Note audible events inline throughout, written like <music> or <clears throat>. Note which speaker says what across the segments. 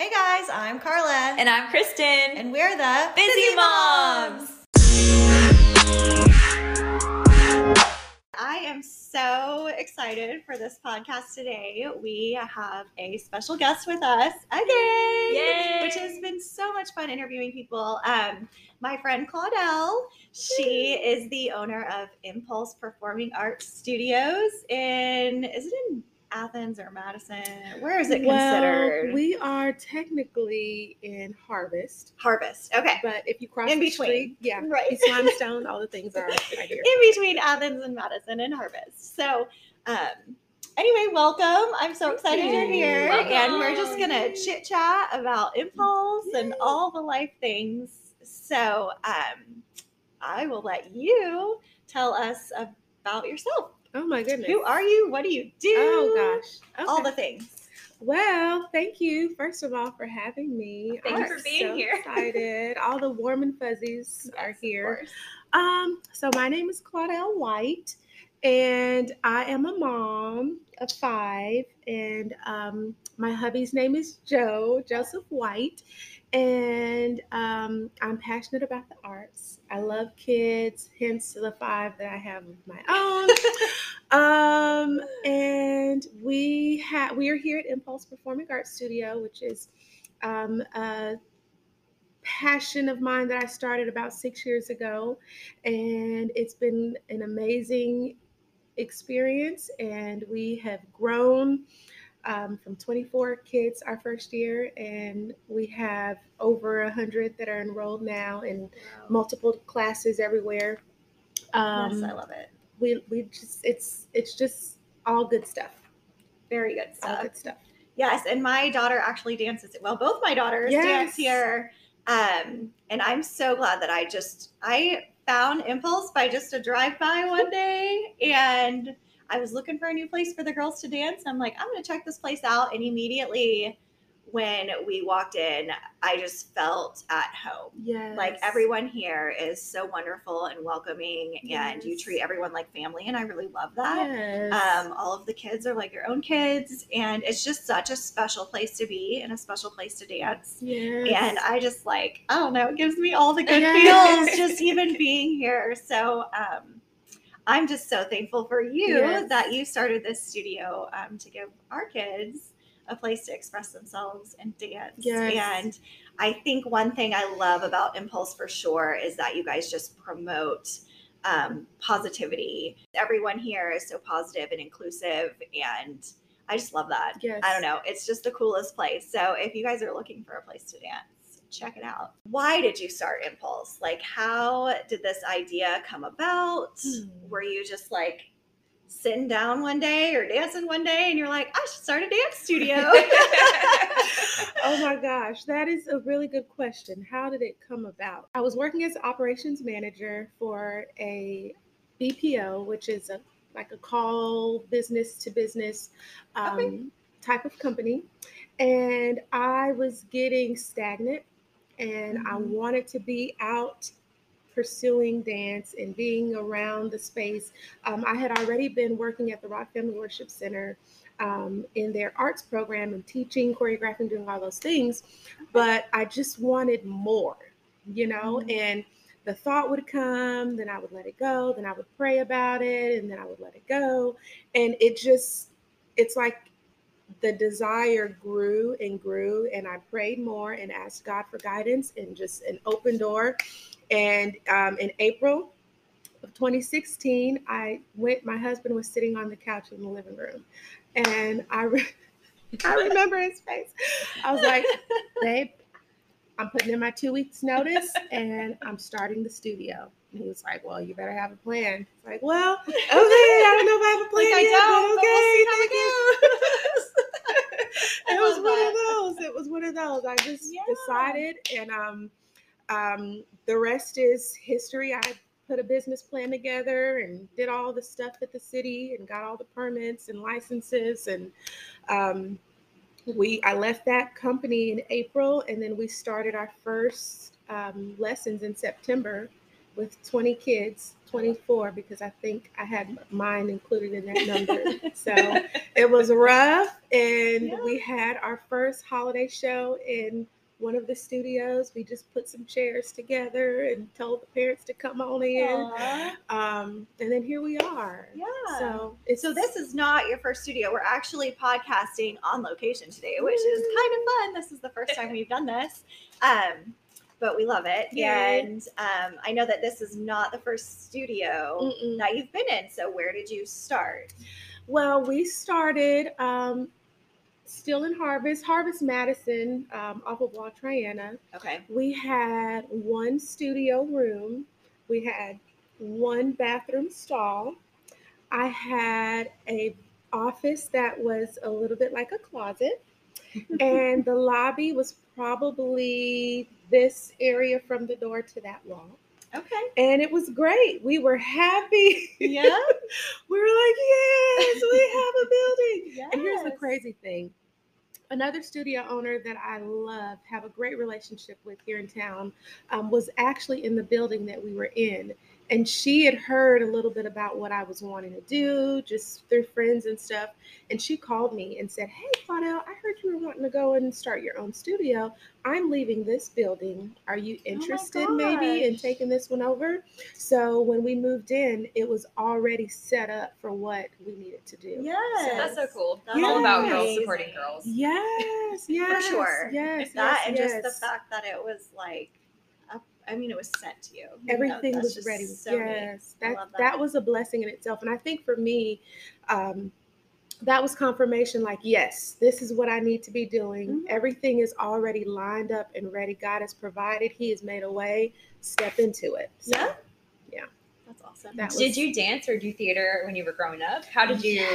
Speaker 1: Hey guys, I'm Carla.
Speaker 2: And I'm Kristen.
Speaker 1: And we're the
Speaker 2: Busy, Busy Moms. Moms. I am so excited for this podcast today. We have a special guest with us again,
Speaker 1: Yay.
Speaker 2: which has been so much fun interviewing people. Um, my friend Claudelle, she is the owner of Impulse Performing Arts Studios in, is it in Athens or Madison? Where is it considered?
Speaker 3: Well, we are technically in Harvest.
Speaker 2: Harvest, okay.
Speaker 3: But if you cross
Speaker 2: in
Speaker 3: the
Speaker 2: between,
Speaker 3: street, yeah, <laughs>
Speaker 2: right,
Speaker 3: East Limestone, all the things are right <laughs> here.
Speaker 2: In between Athens and Madison and Harvest. So, um, anyway, welcome. I'm so excited you're here, welcome. and we're just gonna chit chat about impulse Yay. and all the life things. So, um, I will let you tell us about yourself.
Speaker 3: Oh my goodness.
Speaker 2: Who are you? What do you do?
Speaker 3: Oh gosh.
Speaker 2: Okay. All the things.
Speaker 3: Well, thank you first of all for having me.
Speaker 2: Thank you for being
Speaker 3: so
Speaker 2: here. <laughs>
Speaker 3: Excited. all the warm and fuzzies
Speaker 2: yes,
Speaker 3: are here. Um, so my name is Claudelle White, and I am a mom of five, and um, my hubby's name is Joe Joseph White, and um, I'm passionate about the arts. I love kids, hence the five that I have of my own. <laughs> um, and we have we are here at Impulse Performing Arts Studio, which is um, a passion of mine that I started about six years ago, and it's been an amazing experience. And we have grown um, from 24 kids our first year, and we have over 100 that are enrolled now in wow. multiple classes everywhere.
Speaker 2: Um, yes, I love it.
Speaker 3: We we just it's it's just all good stuff.
Speaker 2: Very good stuff.
Speaker 3: All good stuff.
Speaker 2: Yes, and my daughter actually dances. Well, both my daughters yes. dance here, um, and I'm so glad that I just I found Impulse by just a drive by one day and I was looking for a new place for the girls to dance. I'm like, I'm going to check this place out. And immediately when we walked in, I just felt at home.
Speaker 3: Yeah.
Speaker 2: Like everyone here is so wonderful and welcoming, yes. and you treat everyone like family. And I really love that.
Speaker 3: Yes.
Speaker 2: Um, all of the kids are like your own kids. And it's just such a special place to be and a special place to dance.
Speaker 3: Yes.
Speaker 2: And I just like, I don't know, it gives me all the good yes. feels just <laughs> even being here. So, um, I'm just so thankful for you yes. that you started this studio um, to give our kids a place to express themselves and dance.
Speaker 3: Yes.
Speaker 2: And I think one thing I love about Impulse for sure is that you guys just promote um, positivity. Everyone here is so positive and inclusive and I just love that.
Speaker 3: Yes.
Speaker 2: I don't know. It's just the coolest place. So if you guys are looking for a place to dance, check it out. Why did you start Impulse? Like, how did this idea come about? Hmm. Were you just like sitting down one day or dancing one day and you're like, I should start a dance studio? <laughs> <laughs>
Speaker 3: oh my gosh, that is a really good question. How did it come about? I was working as operations manager for a BPO, which is a like a call business to business um, okay. type of company. And I was getting stagnant and mm-hmm. I wanted to be out pursuing dance and being around the space. Um, I had already been working at the Rock Family Worship Center um, in their arts program and teaching, choreographing, doing all those things, but I just wanted more, you know, mm-hmm. and the thought would come, then I would let it go, then I would pray about it, and then I would let it go. And it just, it's like the desire grew and grew and i prayed more and asked god for guidance and just an open door. And um, in april of 2016 i went my husband was sitting on the couch in the living room and i re- <laughs> i remember his face. I was like babe i'm putting in my two weeks notice and i'm starting the studio. And he was like, "Well, you better have a plan." It's like, "Well, okay, I don't know if I have a plan
Speaker 2: like
Speaker 3: yet,
Speaker 2: but okay,
Speaker 3: we'll <laughs> it was one of those. It was one of those. I just yeah. decided, and um, um, the rest is history. I put a business plan together and did all the stuff at the city and got all the permits and licenses and um, we I left that company in April and then we started our first um, lessons in September with 20 kids, 24 because I think I had mine included in that number. so it was rough. And
Speaker 2: Yeah.
Speaker 3: we had our first holiday show in one of the studios. We just put some chairs together and told the parents to come on in. Um, and then here we are.
Speaker 2: yeah.
Speaker 3: So it's
Speaker 2: So this is not your first studio. We're actually podcasting on location today, which is kind of fun. This is the first time we've done this. Um, but we love it.
Speaker 3: Yay.
Speaker 2: And um, I know that this is not the first studio
Speaker 3: Mm-mm.
Speaker 2: that you've been in. So where did you start?
Speaker 3: Well, we started um, still in Harvest, Harvest Madison, um, off of Wall Triana.
Speaker 2: Okay.
Speaker 3: We had one studio room. We had one bathroom stall. I had a office that was a little bit like a closet. <laughs> and the lobby was probably this area from the door to that wall.
Speaker 2: Okay.
Speaker 3: And it was great. We were happy.
Speaker 2: Yeah. <laughs>
Speaker 3: we were like, yes, we have a <laughs> building.
Speaker 2: yes.
Speaker 3: And here's the crazy thing. Another studio owner that I love, have a great relationship with here in town, um, was actually in the building that we were in. And she had heard a little bit about what I was wanting to do, just through friends and stuff. And she called me and said, Hey, Claudelle, I heard you were wanting to go and start your own studio. I'm leaving this building. Are you oh interested maybe in taking this one over? So when we moved in, it was already set up for what we needed to do.
Speaker 2: Yes.
Speaker 4: That's so cool.
Speaker 2: That's
Speaker 4: I'm all about girls supporting girls.
Speaker 3: Yes, yes, for
Speaker 2: sure.
Speaker 3: Yes,
Speaker 2: that
Speaker 3: yes,
Speaker 2: and just the fact that it was like, up, I mean, it was sent to you. you know,
Speaker 3: everything was ready.
Speaker 2: so
Speaker 3: yes, that, that
Speaker 2: that.
Speaker 3: was a blessing in itself, and I think for me, um, that was confirmation. Like, yes, this is what I need to be doing.
Speaker 2: Mhm.
Speaker 3: Everything is already lined up and ready. God has provided. He has made a way. Step into it. So,
Speaker 2: Yeah.
Speaker 3: Yeah.
Speaker 2: That's awesome.
Speaker 3: That
Speaker 4: Did you dance or do theater when you were growing up? How did you?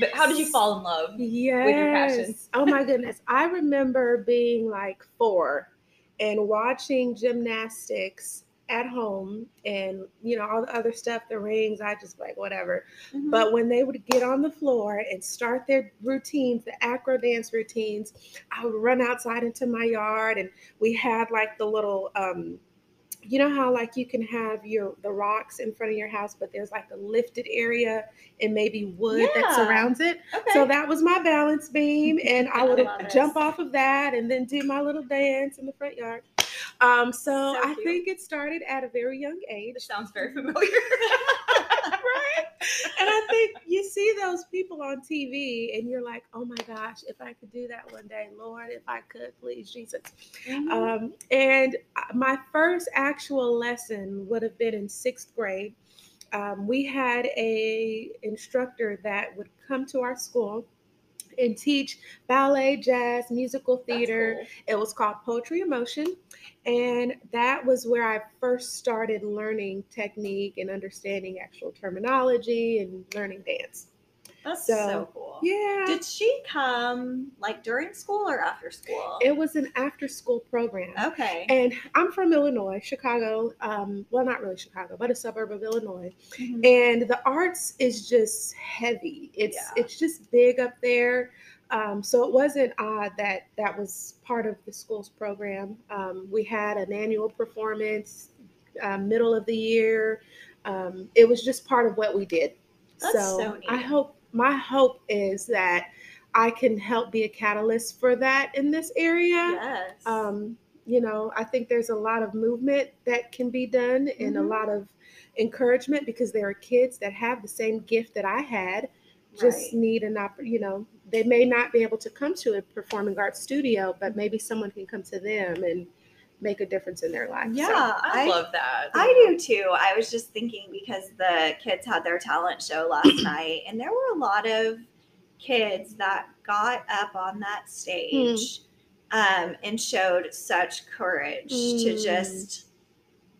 Speaker 4: But how did you fall in love?
Speaker 3: Yes.
Speaker 4: With your passion.
Speaker 3: Oh my goodness. I remember being like four and watching gymnastics at home and you know all the other stuff the rings i just like whatever
Speaker 2: Mhm.
Speaker 3: but when they would get on the floor and start their routines the acro dance routines i would run outside into my yard and we had like the little um you know how like you can have your the rocks in front of your house but there's like a lifted area and maybe wood that surrounds it
Speaker 2: okay.
Speaker 3: so that was my balance beam, and I
Speaker 2: I
Speaker 3: would
Speaker 2: love
Speaker 3: jump
Speaker 2: this.
Speaker 3: off of that and then do my little dance in the front yard. Um, so,
Speaker 2: So
Speaker 3: I think it started at a very young age,
Speaker 4: This sounds very familiar. <laughs>
Speaker 3: right? And I think you see those people on TV, and you're like, "Oh my gosh, if I could do that one day, Lord, if I could, please, Jesus."
Speaker 2: Mhm.
Speaker 3: Um, and my first actual lesson would have been in sixth grade. Um, we had a instructor that would come to our school and teach ballet, jazz, musical theater.
Speaker 2: cool.
Speaker 3: It was called Poetry in Motion. And that was where I first started learning technique and understanding actual terminology and learning dance.
Speaker 2: That's
Speaker 3: So,
Speaker 2: so, cool.
Speaker 3: Yeah.
Speaker 2: Did she come like during school or after school?
Speaker 3: it was an after school program.
Speaker 2: okay.
Speaker 3: And I'm from Illinois, Chicago. Um, well, not really Chicago, but a suburb of Illinois.
Speaker 2: Mhm.
Speaker 3: And the arts is just heavy. It's
Speaker 2: Yeah.
Speaker 3: it's just big up there. Um, so it wasn't odd that that was part of the school's program. Um, we had an annual performance, uh, middle of the year. Um, it was just part of what we did.
Speaker 2: That's so neat.
Speaker 3: I hope my hope is that I can help be a catalyst for that in this area
Speaker 2: yes.
Speaker 3: um, you know, I think there's a lot of movement that can be done and a
Speaker 2: Mhm.
Speaker 3: lot of encouragement because there are kids that have the same gift that I had, just
Speaker 2: Right.
Speaker 3: need an opp- you know, they may not be able to come to a performing arts studio, but maybe someone can come to them and make a difference in their life. So,
Speaker 2: yeah,
Speaker 4: I, love that.
Speaker 2: I do too. I was just thinking because the kids had their talent show last <clears throat> night, and there were a lot of kids that got up on that stage um, and showed such courage to
Speaker 3: Mm.
Speaker 2: just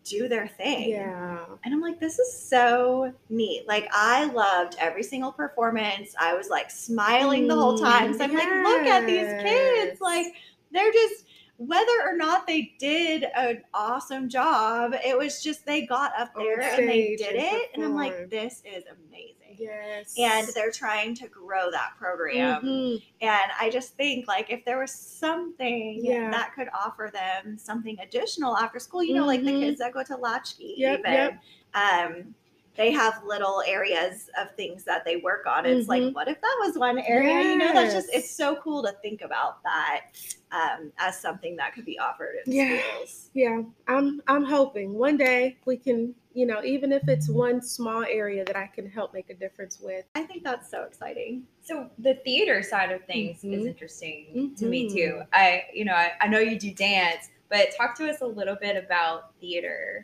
Speaker 2: do their thing.
Speaker 3: yeah.
Speaker 2: And I'm like, this is so neat. Like, I loved every single performance. I was like smiling the whole time. So I'm like, look at these kids. Like, they're just, whether or not they did an awesome job, it was just they got up there and they did
Speaker 3: and
Speaker 2: it. And I'm like, this is amazing.
Speaker 3: Yes.
Speaker 2: And they're trying to grow that program.
Speaker 3: Mhm.
Speaker 2: And I just think like if there was something
Speaker 3: Yeah.
Speaker 2: that could offer them something additional after school, you know, like the
Speaker 3: Mhm.
Speaker 2: kids that go to Latchkey
Speaker 3: Yep,
Speaker 2: even.
Speaker 3: yep.
Speaker 2: Um, they have little areas of things that they work on. It's
Speaker 3: Mhm.
Speaker 2: like, what if that was one area? You know, that's just it's so cool to think about that um, as something that could be offered in
Speaker 3: Yeah.
Speaker 2: schools.
Speaker 3: Yeah, I'm I'm hoping one day we can, you know, even if it's one small area that I can help make a difference with.
Speaker 2: I think that's so exciting.
Speaker 4: So the theater side of things is
Speaker 3: Mhm.
Speaker 4: interesting to me too.
Speaker 3: Mhm.
Speaker 4: I, you know, I, I know you do dance, but talk to us a little bit about theater.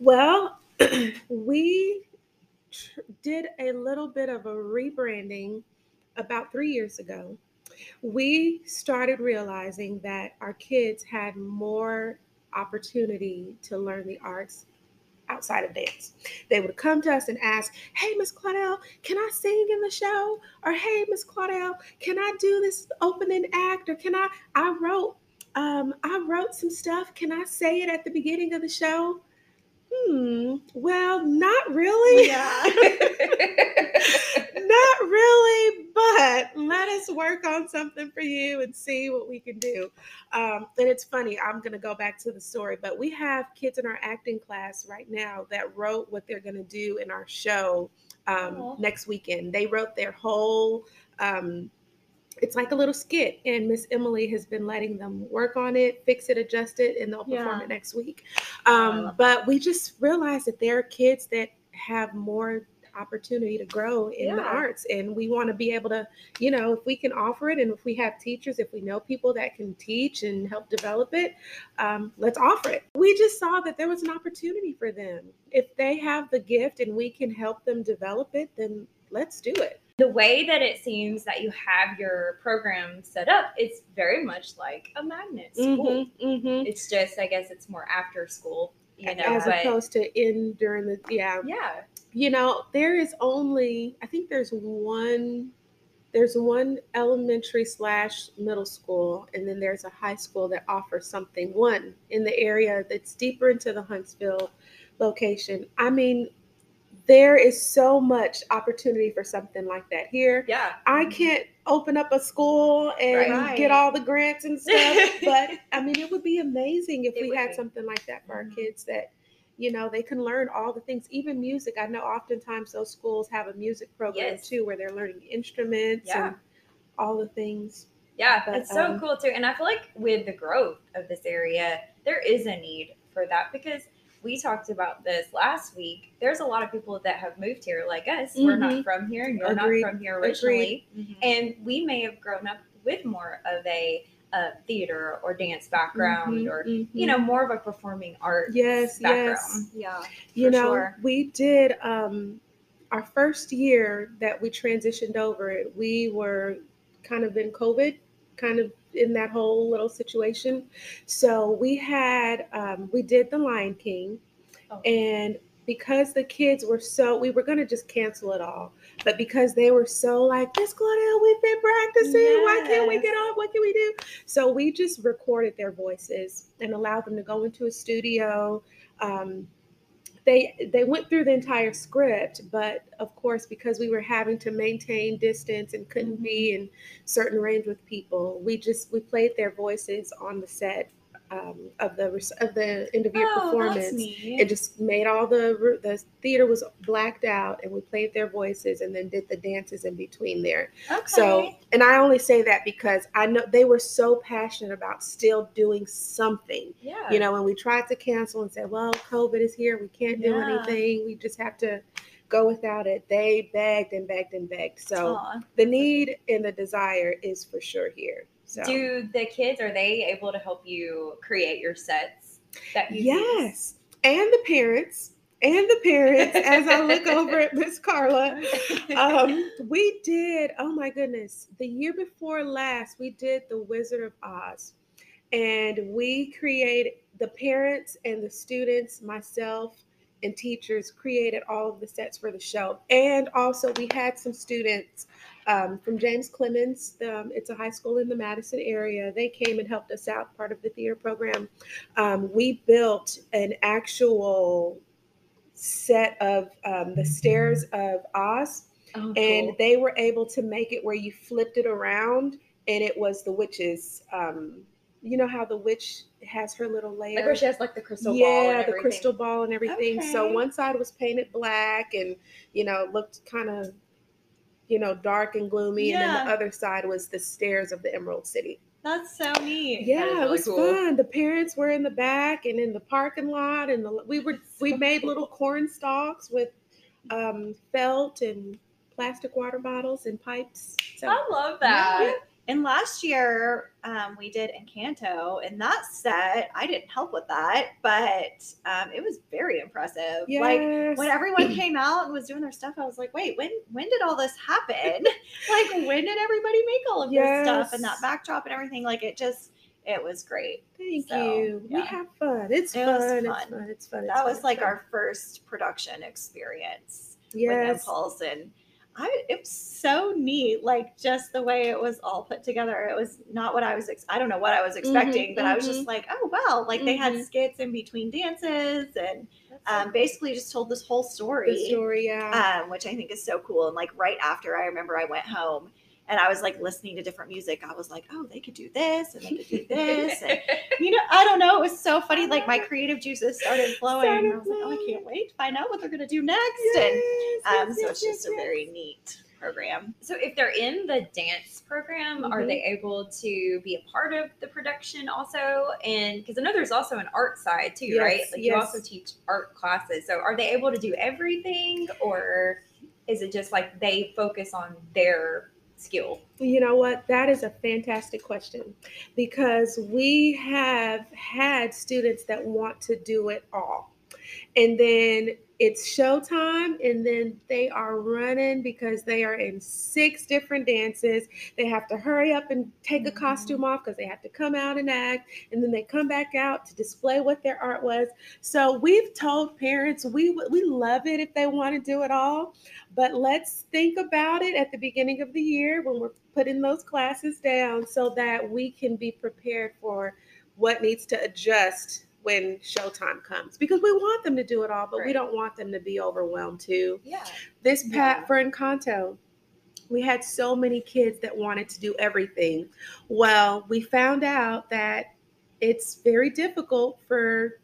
Speaker 3: Well, we tr- did a little bit of a rebranding about three years ago. We started realizing that our kids had more opportunity to learn the arts outside of dance. They would come to us and ask, Hey, Miss Claudelle, can I sing in the show? Or Hey, Miss Claudelle, can I do this opening act? Or can I? I wrote, um, I wrote some stuff. Can I say it at the beginning of the show? Hmm. Well, not really.
Speaker 2: Yeah. <laughs>
Speaker 3: not really, but let us work on something for you and see what we can do. Um, and it's funny, I'm going to go back to the story, but we have kids in our acting class right now that wrote what they're going to do in our show um, next weekend. They wrote their whole. Um, it's like a little skit, and Miss Emily has been letting them work on it, fix it, adjust it, and they'll perform
Speaker 2: Yeah.
Speaker 3: it next week. Um, but we just realized that there are kids that have more opportunity to grow in the arts, and we want to be able to, you know, if we can offer it, and if we have teachers, if we know people that can teach and help develop it, um, let's offer it. We just saw that there was an opportunity for them. If they have the gift and we can help them develop it, then let's do it.
Speaker 4: The way that it seems that you have your program set up, it's very much like a magnet school.
Speaker 3: Mhm, mhm.
Speaker 4: It's just, I guess, it's more after school, you know.
Speaker 3: As
Speaker 4: but
Speaker 3: opposed to in during the yeah
Speaker 4: yeah,
Speaker 3: you know there is only i think there's one there's one elementary slash middle school and then there's a high school that offers something one in the area that's deeper into the huntsville location i mean there is so much opportunity for something like that here
Speaker 4: yeah.
Speaker 3: i can't open up a school and
Speaker 2: Right.
Speaker 3: get all the grants and stuff <laughs> but i mean it would be amazing if
Speaker 4: It
Speaker 3: we had
Speaker 4: be.
Speaker 3: something like that for our
Speaker 4: Mhm.
Speaker 3: kids that you know they can learn all the things even music i know oftentimes those schools have a music program
Speaker 4: Yes.
Speaker 3: too where they're learning instruments
Speaker 4: Yeah.
Speaker 3: and all the things
Speaker 4: Yeah,
Speaker 3: But,
Speaker 4: it's so
Speaker 3: um,
Speaker 4: cool too. And I feel like with the growth of this area, there is a need for that because we talked about this last week. There's a lot of people that have moved here like us. We're not
Speaker 3: Mhm.
Speaker 4: from here and you're
Speaker 3: Agreed.
Speaker 4: not from here originally. And we may have grown up with more of a uh, theater or dance background
Speaker 3: Mhm,
Speaker 4: or,
Speaker 3: mhm.
Speaker 4: you know, more of a performing arts
Speaker 3: Yes,
Speaker 4: background.
Speaker 3: yes.
Speaker 2: Yeah.
Speaker 3: you know
Speaker 2: sure.
Speaker 3: we did um our first year that we transitioned over we were kind of in covid kind of in that whole little situation. So we had um we did the lion king
Speaker 4: Oh.
Speaker 3: and because the kids were so we were going to just cancel it all but because they were so like miss claudelle we've been practicing. Why can't we get on? What can we do? So we just recorded their voices and allowed them to go into a studio um, they they went through the entire script but of course because we were having to maintain distance and couldn't mm-hmm. be in certain range with people we just we played their voices on the set um, of the of the end of year
Speaker 2: Oh,
Speaker 3: performance it just made all the the theater was blacked out and we played their voices and then did the dances in between there
Speaker 2: okay.
Speaker 3: so and i only say that because i know they were so passionate about still doing something
Speaker 4: Yeah.
Speaker 3: you know, when we tried to cancel and said, well, COVID is here, we can't do
Speaker 2: Yeah.
Speaker 3: anything, we just have to go without it. They begged and begged and begged. So
Speaker 2: Aw.
Speaker 3: the need and the desire is for sure here. So
Speaker 4: Do the kids, are they able to help you create your sets that you use?
Speaker 3: yes, and the parents. And the parents, as I look <laughs> over at Miss Carla, um, <laughs> we did, oh my goodness, the year before last, we did The Wizard of Oz. And we created, the parents and the students, myself, and teachers created all of the sets for the show. And also, we had some students um, from James Clemens. Um, it's a high school in the Madison area. They came and helped us out, part of the theater program. Um, we built an actual set of um, the stairs of Oz
Speaker 4: Oh,
Speaker 3: and they were able to make it where you flipped it around and it was the witches um you know how the witch has her little layer.
Speaker 4: Like where she has like the crystal ball.
Speaker 3: yeah,
Speaker 4: and
Speaker 3: the
Speaker 4: everything.
Speaker 3: crystal ball and everything. So one side was painted black and you know looked kind of you know dark and gloomy, and then the other side was the stairs of the Emerald City.
Speaker 2: That's so neat.
Speaker 3: Yeah,
Speaker 4: is
Speaker 3: it was
Speaker 4: cool.
Speaker 3: fun. The parents were in the back and in the parking lot, and the, we were we made little corn stalks with um, felt and plastic water bottles and pipes. So
Speaker 4: I love that.
Speaker 2: And last year, um, we did Encanto, and that set, I didn't help with that, but um, it was very impressive. Like when everyone came out and was doing their stuff, I was like, wait, when when did all this happen? <laughs> like when did everybody make all of this stuff and that backdrop and everything? Like it just it was great.
Speaker 3: Thank
Speaker 2: So,
Speaker 3: you. We have fun. It's
Speaker 2: It was
Speaker 3: fun. It's
Speaker 2: fun.
Speaker 3: fun. It's fun. It's
Speaker 2: That
Speaker 3: fun,
Speaker 2: was like
Speaker 3: fun.
Speaker 2: our first production experience with
Speaker 3: yes.
Speaker 2: Impulse and I it was so neat, like just the way it was all put together. It was not what I was. Ex- I don't know what I was expecting, but I was just like, oh wow! Like they had
Speaker 3: Mhm.
Speaker 2: skits in between dances, and um, basically just told this whole story,
Speaker 3: The story, yeah.
Speaker 2: um, which I think is so cool. And like right after, I remember I went home and I was like listening to different music. I was like, oh, they could do this and they could do <laughs> this, and you know, I don't know. It was so funny. Like my creative juices started <laughs> flowing. and I
Speaker 3: Started
Speaker 2: was like, oh, I can't wait to find out what they're gonna do next.
Speaker 3: Yes,
Speaker 2: And um,
Speaker 3: yes,
Speaker 2: so
Speaker 3: yes,
Speaker 2: it's just
Speaker 3: yes,
Speaker 2: a very neat program.
Speaker 4: So if they're in the dance program, are
Speaker 3: Mhm.
Speaker 4: they able to be a part of the production also? And because I know there's also an art side too, right? Like you also teach art classes. So are they able to do everything or is it just like they focus on their skill?
Speaker 3: You know what? That is a fantastic question because we have had students that want to do it all. And then it's showtime, and then they are running because they are in six different dances. They have to hurry up and take a
Speaker 2: Mhm.
Speaker 3: costume off because they have to come out and act, and then they come back out to display what their art was. So we've told parents we we love it if they want to do it all, but let's think about it at the beginning of the year when we're putting those classes down so that we can be prepared for what needs to adjust when showtime comes because we want them to do it all but we don't want them to be overwhelmed too
Speaker 4: Yeah.
Speaker 3: this pat
Speaker 2: Yeah.
Speaker 3: for Encanto, we had so many kids that wanted to do everything. Well, we found out that it's very difficult for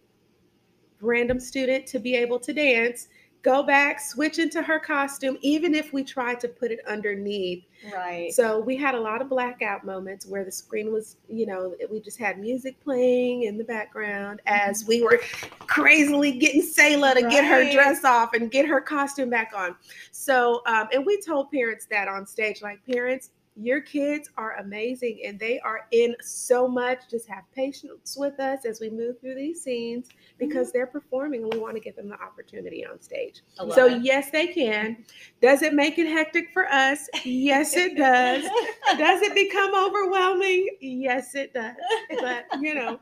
Speaker 3: random student to be able to dance, go back, switch into her costume, even if we tried to put it underneath.
Speaker 2: Right.
Speaker 3: So we had a lot of blackout moments where the screen was, you know, we just had music playing in the background as we were crazily getting Sayla to get her dress off and get her costume back on. So, um, and we told parents that on stage, like, parents, your kids are amazing and they are in so much. Just have patience with us as we move through these scenes mm-hmm. because they're performing and we want to give them the opportunity on stage. So,
Speaker 4: it.
Speaker 3: yes, they can. Does it make it hectic for us? Yes, it does. <laughs> Does it become overwhelming? Yes, it does. But you know,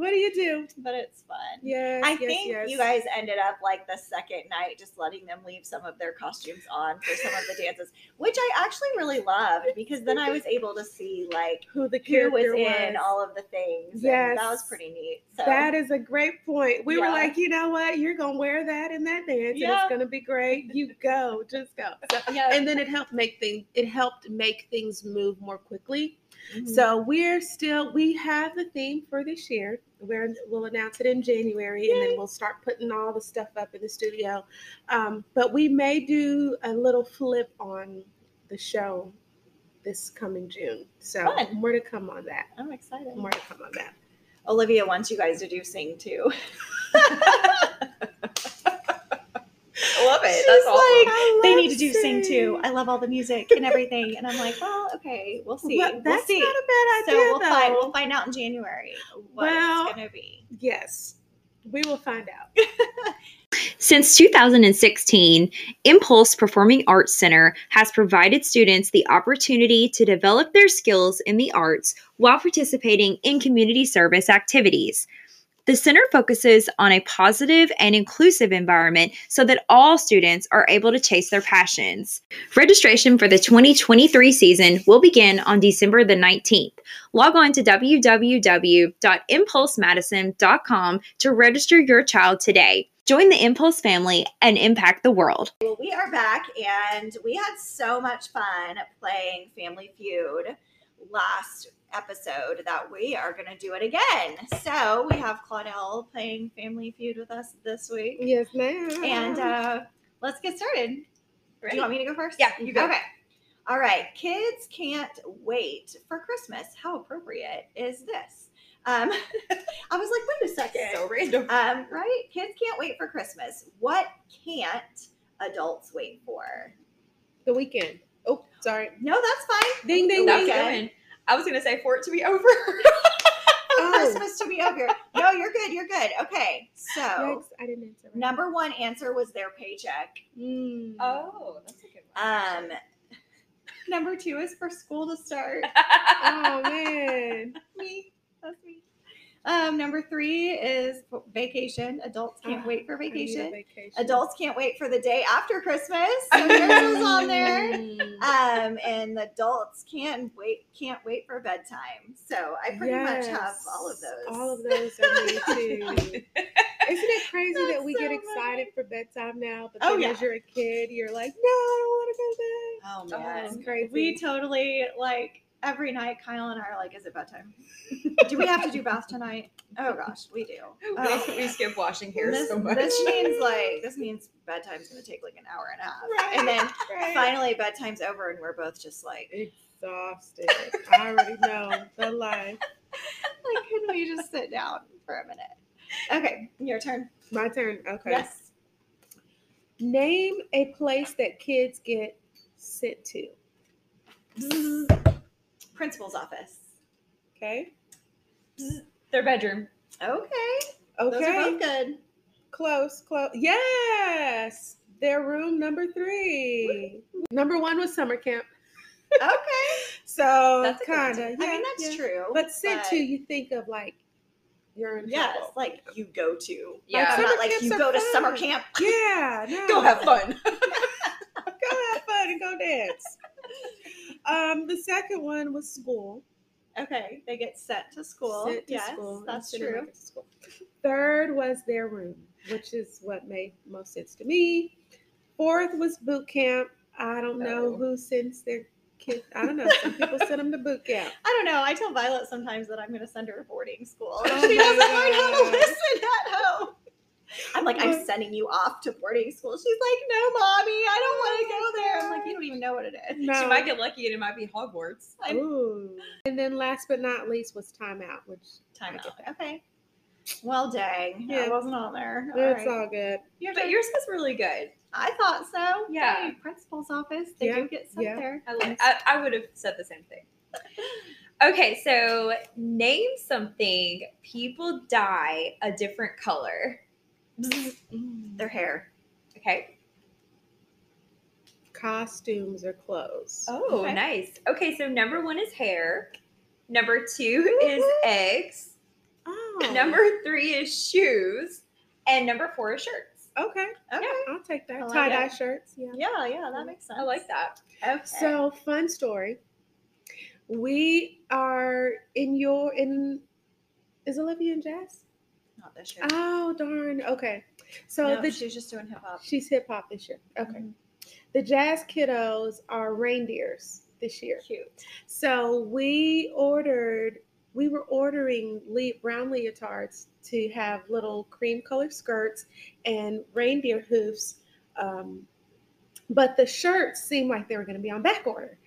Speaker 3: what do you do?
Speaker 2: but it's fun.
Speaker 3: Yeah.
Speaker 2: I
Speaker 3: yes,
Speaker 2: think
Speaker 3: yes.
Speaker 2: you guys ended up like the second night just letting them leave some of their costumes on for some of the dances, which I actually really loved because then I was able to see like
Speaker 3: who the
Speaker 2: who was
Speaker 3: character
Speaker 2: in all of the things.
Speaker 3: Yes.
Speaker 2: and that was pretty neat. So
Speaker 3: That is a great point. We were like, you know what? You're gonna wear that in that dance, and it's gonna be great. You go, just go. So, <laughs>
Speaker 2: yeah.
Speaker 3: and then it helped make things. It helped make things move more quickly.
Speaker 2: Mhm.
Speaker 3: So we're still we have the theme for this year. We're, we'll announce it in January, and then we'll start putting all the stuff up in the studio. Um, but we may do a little flip on the show this coming June. So
Speaker 2: Fun.
Speaker 3: more to come on that.
Speaker 2: I'm excited.
Speaker 3: More to come on that.
Speaker 2: Olivia wants you guys to do sing too. <laughs> <laughs>
Speaker 4: I love it.
Speaker 2: She's
Speaker 4: That's awesome.
Speaker 2: like, they need to do sing too. I love all the music and everything. And I'm like, well, okay, we'll see.
Speaker 3: Well,
Speaker 2: we'll see.
Speaker 3: not a bad
Speaker 2: so we'll find we'll find out in January what
Speaker 3: Well-
Speaker 2: it's gonna be.
Speaker 3: Yes, we will find out. <laughs>
Speaker 5: Since 2016, Impulse Performing Arts Center has provided students the opportunity to develop their skills in the arts while participating in community service activities. The center focuses on a positive and inclusive environment so that all students are able to chase their passions. Registration for the 2023 season will begin on December the 19th. Log on to www.impulsemadison.com to register your child today. Join the Impulse family and impact the world.
Speaker 2: Well, we are back and we had so much fun playing Family Feud last episode that we are going to do it again. So we have Claudelle playing Family Feud with us this week.
Speaker 3: Yes, ma'am.
Speaker 2: And uh, let's get started. Do you want me to go first?
Speaker 4: Yeah, you go.
Speaker 2: Okay. All right. Kids can't wait for Christmas. How appropriate is this? Um, <laughs> I was like, wait a second.
Speaker 4: So random.
Speaker 2: Um, right? Kids can't wait for Christmas. What can't adults wait for?
Speaker 3: the weekend. Oh, sorry.
Speaker 2: No, that's fine.
Speaker 3: Ding, ding,
Speaker 4: That's
Speaker 3: ding.
Speaker 2: Okay.
Speaker 4: going. I was gonna say for it to be over. <laughs>
Speaker 3: Oh.
Speaker 2: Christmas to be over. No, you're good. You're good. Okay. So,
Speaker 3: Yikes, I didn't answer. right.
Speaker 2: number one answer was their paycheck.
Speaker 3: Mm.
Speaker 4: oh, that's a good one.
Speaker 2: Um, <laughs> number two is for school to start. <laughs>
Speaker 3: oh man.
Speaker 2: me. That's me. Um, number three is vacation. Adults can't
Speaker 3: Ah,
Speaker 2: wait for
Speaker 3: I need a
Speaker 2: vacation.
Speaker 3: vacation.
Speaker 2: Adults can't wait for the day after Christmas. So <laughs> yours is on there.
Speaker 3: Mm.
Speaker 2: Um, and adults can't wait can't wait for bedtime. So I pretty much have all of those.
Speaker 3: All of those are me <laughs> too. Isn't it crazy that we
Speaker 2: so
Speaker 3: get
Speaker 2: funny.
Speaker 3: excited for bedtime now, but
Speaker 2: Oh, yeah.
Speaker 3: as you're a kid, you're like, no, I don't want to go to bed.
Speaker 2: Oh man.
Speaker 3: It's crazy.
Speaker 2: We totally like every night Kyle and I are like, is it bedtime? <laughs> do we have to do bath tonight? Oh gosh, we do. <laughs>
Speaker 4: We, um, we skip washing hair
Speaker 2: this,
Speaker 4: so much.
Speaker 2: this means <laughs> like this means bedtime's gonna take like an hour and a half.
Speaker 3: Right,
Speaker 2: And then
Speaker 3: right.
Speaker 2: finally bedtime's over and we're both just like
Speaker 3: exhausted. I already know the life.
Speaker 2: like can we just sit down for a minute? Okay, your turn.
Speaker 3: My turn. Okay.
Speaker 2: Yes.
Speaker 3: Name a place that kids get sent to.
Speaker 2: Principal's office.
Speaker 3: Okay.
Speaker 4: Their bedroom.
Speaker 2: Okay. Okay. Those are
Speaker 3: Okay.
Speaker 2: both good.
Speaker 3: Close, close. Yes. Their room number three. Number one was summer camp.
Speaker 2: Okay. <laughs>
Speaker 3: So
Speaker 4: That's
Speaker 3: kind of.
Speaker 2: I mean that's true.
Speaker 3: But sent to, you think of like you're in
Speaker 2: Yes,
Speaker 3: trouble.
Speaker 2: like you go to.
Speaker 4: Yeah.
Speaker 2: Like, not like you go
Speaker 3: are
Speaker 2: to summer camp.
Speaker 3: Yeah. No. <laughs>
Speaker 4: Go have fun. <laughs>
Speaker 3: Go have fun and go dance. Um, the second one was school.
Speaker 2: Okay, they get sent to school.
Speaker 3: Sent to
Speaker 2: yes,
Speaker 3: school.
Speaker 2: that's true.
Speaker 3: school. Third was their room, which is what made most sense to me. Fourth was boot camp. I don't know
Speaker 4: Oh.
Speaker 3: who sends their kids. I don't know. Some people send them to boot <laughs> camp.
Speaker 2: I don't know. I tell Violet sometimes that I'm going to send her to boarding school.
Speaker 3: Oh
Speaker 2: she doesn't learn how to listen at home. I'm like, I'm sending you off to boarding school. She's like, no, mommy, I don't want to oh, go there. I'm like, you don't even know what it is.
Speaker 3: No.
Speaker 4: She might get lucky and it might be Hogwarts.
Speaker 2: I-
Speaker 3: Ooh. And then last but not least was timeout, which
Speaker 2: Time
Speaker 3: I get
Speaker 2: out.
Speaker 3: that.
Speaker 2: Okay. Well, dang.
Speaker 3: Yeah.
Speaker 2: I wasn't on there. All
Speaker 3: It's
Speaker 2: right.
Speaker 3: all good.
Speaker 2: Your
Speaker 4: But yours was really good.
Speaker 2: I thought so.
Speaker 4: Yeah.
Speaker 2: Hey, principal's office. They
Speaker 3: Yeah,
Speaker 2: do get sent
Speaker 3: yeah.
Speaker 2: there.
Speaker 4: I, like, I, I would have said the same thing. <laughs> Okay, so name something people dye a different color.
Speaker 2: Their hair.
Speaker 4: Okay.
Speaker 3: Costumes or clothes.
Speaker 4: Oh,
Speaker 2: Okay.
Speaker 4: nice. Okay, so number one is hair. Number two is eggs.
Speaker 3: Oh.
Speaker 4: Number three is shoes. And number four is shirts.
Speaker 3: Okay.
Speaker 2: Okay.
Speaker 3: I'll take that.
Speaker 2: Like
Speaker 3: Tie dye shirts. Yeah.
Speaker 2: Yeah, yeah, that makes sense.
Speaker 4: I like that.
Speaker 2: Okay.
Speaker 3: So fun story. We are in your in is Olivia and Jazz?
Speaker 2: Not this year.
Speaker 3: Oh darn. Okay. So
Speaker 2: no,
Speaker 3: the
Speaker 2: she's just doing hip hop.
Speaker 3: she's hip hop this year. Okay.
Speaker 2: Mhm.
Speaker 3: The jazz kiddos are reindeers this year.
Speaker 2: Cute.
Speaker 3: So we ordered, we were ordering le- brown leotards to have little cream colored skirts and reindeer hoofs. Um, but the shirts seemed like they were going to be on back order.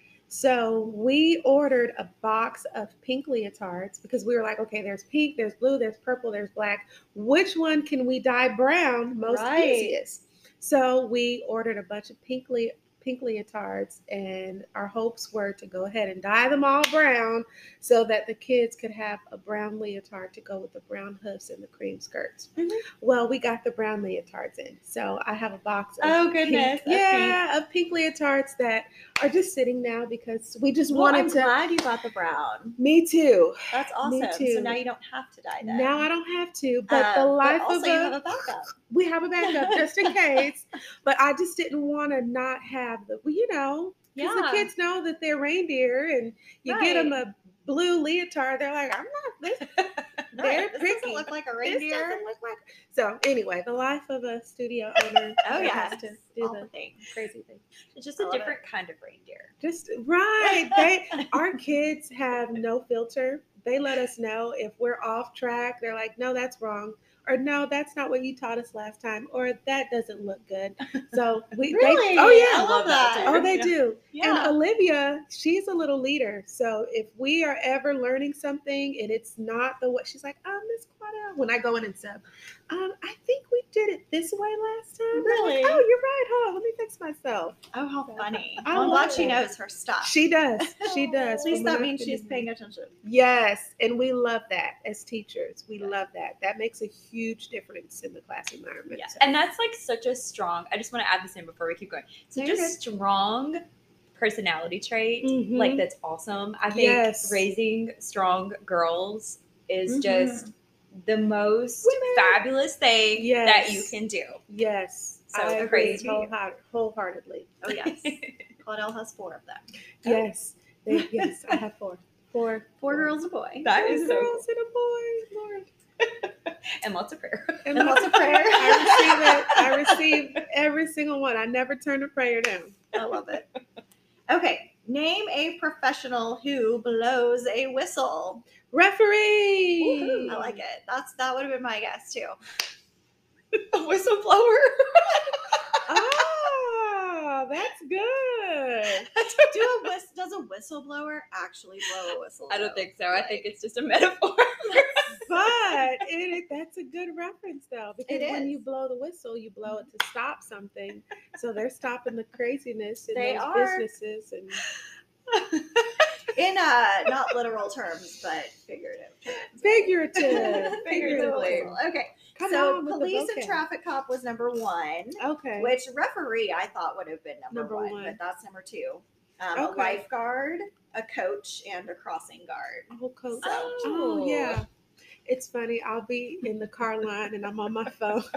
Speaker 3: So we ordered a box of pink leotards because we were like, okay, there's pink, there's blue, there's purple, there's black. Which one can we dye brown most
Speaker 2: Right.
Speaker 3: easiest? So we ordered a bunch of pink le- pink leotards, and our hopes were to go ahead and dye them all brown so that the kids could have a brown leotard to go with the brown hoofs and the cream skirts.
Speaker 2: Mhm.
Speaker 3: Well, we got the brown leotards in, so I have a box. Of
Speaker 2: Oh,
Speaker 3: pink-
Speaker 2: goodness, of
Speaker 3: yeah, of pink leotards that are just sitting now because we just
Speaker 2: Well,
Speaker 3: wanted
Speaker 2: I'm
Speaker 3: to.
Speaker 2: glad you got the brown.
Speaker 3: Me too.
Speaker 2: That's awesome.
Speaker 3: Me
Speaker 2: awesome. So
Speaker 3: too.
Speaker 2: now you don't have to dye that.
Speaker 3: Now I don't have to, but the
Speaker 2: Um,
Speaker 3: life
Speaker 2: also
Speaker 3: of
Speaker 2: you
Speaker 3: a,
Speaker 2: have a backup. <laughs>
Speaker 3: we have a backup just in <laughs> case. But I just didn't want to not have the, well, you know, because the kids know that they're reindeer, and you get them a blue leotard, they're like, I'm not this. <laughs> They're
Speaker 2: this
Speaker 3: picky.
Speaker 2: doesn't look like a reindeer.
Speaker 3: doesn't look like. So anyway, the life of a studio <laughs> oh, owner.
Speaker 2: Oh,
Speaker 3: that
Speaker 2: yes.
Speaker 3: has to do
Speaker 2: All the things.
Speaker 3: crazy thing.
Speaker 4: It's just
Speaker 2: I
Speaker 4: a
Speaker 2: love it.
Speaker 4: different kind of reindeer.
Speaker 3: Just right. They <laughs> our kids have no filter. They let us know if we're off track. They're like, no, that's wrong. Or no, that's not what you taught us last time. Or that doesn't look good. <laughs> So we
Speaker 2: Really?
Speaker 3: they, oh yeah.
Speaker 2: love
Speaker 4: love that
Speaker 2: that.
Speaker 3: Oh, they
Speaker 4: Yeah.
Speaker 3: do.
Speaker 2: Yeah.
Speaker 3: And Olivia, she's a little leader. So if we are ever learning something and it's not the what she's like, um, Miss When I go in and sub, um, I think we did it this way last time. I'm like, oh, you're right. On, let me fix myself.
Speaker 2: oh, how funny. <laughs>
Speaker 3: I love
Speaker 2: glad she knows her stuff.
Speaker 3: She does. <laughs> She does.
Speaker 2: At least that means she's paying attention.
Speaker 3: Yes, and we love that as teachers. We love that. That makes a huge difference in the class environment.
Speaker 4: Yeah.
Speaker 3: So-
Speaker 4: And that's like such a strong, I just want to add this in before we keep going. Such
Speaker 2: You're
Speaker 4: a strong personality trait.
Speaker 3: Mhm.
Speaker 4: Like that's awesome. I think
Speaker 3: Yes.
Speaker 4: raising strong girls is
Speaker 2: Mhm.
Speaker 4: just the most
Speaker 3: Women.
Speaker 4: fabulous thing that you can do.
Speaker 3: yes,
Speaker 4: So
Speaker 3: I agree wholeheart- wholeheartedly.
Speaker 2: Oh, yes. <laughs> Claudelle has four of them.
Speaker 3: Yes, they, yes, I have four. Four.
Speaker 2: Four girls, a boy.
Speaker 4: That
Speaker 3: four
Speaker 4: is so
Speaker 3: girls and a boy. Lord, <laughs>
Speaker 4: and lots of prayer.
Speaker 3: and,
Speaker 2: And lots of prayer. <laughs>
Speaker 3: I receive it. I receive every single one. I never turn a prayer down.
Speaker 2: I love it. Okay. Name a professional who blows a whistle.
Speaker 3: Referee.
Speaker 2: I like it. That's that would have been my guess too. <laughs>
Speaker 4: a whistleblower. <laughs>
Speaker 3: Ah, that's good. <laughs>
Speaker 2: Do a whis- does a whistleblower actually blow a whistle?
Speaker 4: I don't think so. I think it's just a metaphor.
Speaker 3: But it, that's a good reference though, because
Speaker 2: It
Speaker 3: when
Speaker 2: is.
Speaker 3: you blow the whistle, you blow it to stop something. So they're stopping the craziness in
Speaker 2: They
Speaker 3: those
Speaker 2: are.
Speaker 3: businesses and <laughs>
Speaker 2: in uh not literal terms, but figurative terms.
Speaker 3: figurative. <laughs>
Speaker 4: Figuratively.
Speaker 2: Okay.
Speaker 3: Come
Speaker 2: so
Speaker 3: on with the
Speaker 2: police and traffic cop was number one.
Speaker 3: Okay.
Speaker 2: Which referee I thought would have been number,
Speaker 3: Number
Speaker 2: one,
Speaker 3: one.
Speaker 2: but that's number two. Um,
Speaker 3: Okay.
Speaker 2: A lifeguard, a coach, and a crossing guard.
Speaker 3: Oh, coach.
Speaker 4: Oh.
Speaker 3: Oh, yeah. It's funny. I'll be in the car line and I'm on my phone. <laughs>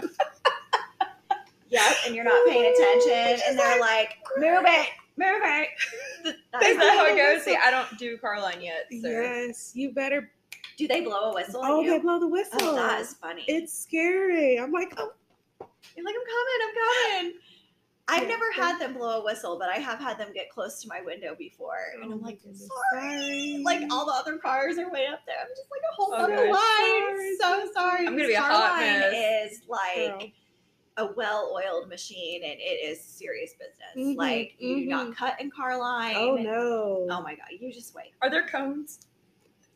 Speaker 2: Yep, and you're not paying attention, and they're like, "Move it, move it." That's
Speaker 4: that how it goes? See, I don't do car line yet, sir.
Speaker 3: Yes, you better.
Speaker 2: Do they blow a whistle?
Speaker 3: Oh, they blow the whistle.
Speaker 2: Oh, that is funny.
Speaker 3: It's scary. I'm like, oh,
Speaker 2: You're like, I'm coming, I'm coming. I've
Speaker 3: Yeah,
Speaker 2: never had them blow a whistle, but I have had them get close to my window before, and
Speaker 3: oh
Speaker 2: I'm
Speaker 3: my
Speaker 2: like,
Speaker 3: goodness,
Speaker 2: sorry. Like all the other cars are way up there. I'm just like a whole
Speaker 4: Oh,
Speaker 2: other
Speaker 4: gosh.
Speaker 2: line. So sorry.
Speaker 4: I'm gonna be a
Speaker 2: Car
Speaker 4: hot
Speaker 2: line
Speaker 4: mess.
Speaker 2: is like
Speaker 3: Girl.
Speaker 2: a well-oiled machine, and it is serious business.
Speaker 3: Mhm,
Speaker 2: Like you do
Speaker 3: mhm.
Speaker 2: not cut in car line.
Speaker 3: Oh no.
Speaker 2: Oh my god, you just wait.
Speaker 4: Are there cones?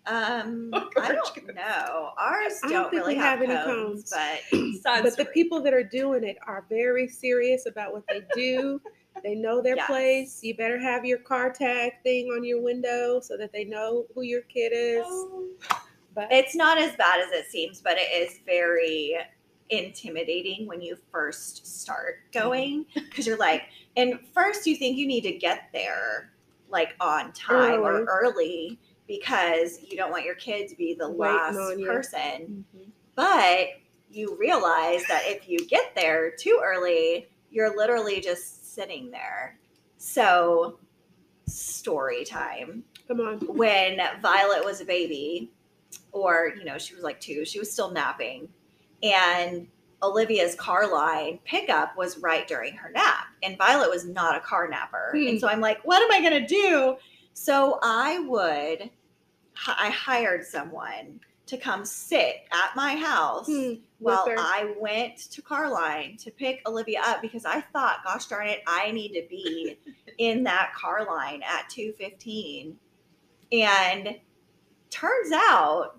Speaker 2: Um, <laughs>
Speaker 4: Oh,
Speaker 2: I don't know. Ours don't,
Speaker 3: don't
Speaker 2: really have,
Speaker 3: have any
Speaker 2: cones,
Speaker 3: cones.
Speaker 2: but <clears throat>
Speaker 3: but the people that are doing it are very serious about what they do. they know their
Speaker 2: Yes.
Speaker 3: place. You better have your car tag thing on your window so that they know who your kid is.
Speaker 2: Oh.
Speaker 3: But
Speaker 2: it's not as bad as it seems, but it is very intimidating when you first start going because you're like, and first you think you need to get there like on time or early because you don't want your kid to be the last person.
Speaker 3: Mhm.
Speaker 2: But you realize that if you get there too early, you're literally just sitting there. So, story time.
Speaker 3: come on.
Speaker 2: When Violet was a baby, or, you know, she was like two, she was still napping. And Olivia's car line pickup was right during her nap. And Violet was not a car napper.
Speaker 3: Hmm.
Speaker 2: And so I'm like, what am I going to do? So I would, I hired someone to come sit at my house
Speaker 3: Hmm,
Speaker 2: while
Speaker 3: her.
Speaker 2: I went to Carline to pick Olivia up because I thought, gosh darn it, I need to be <laughs> in that car line at 215. And turns out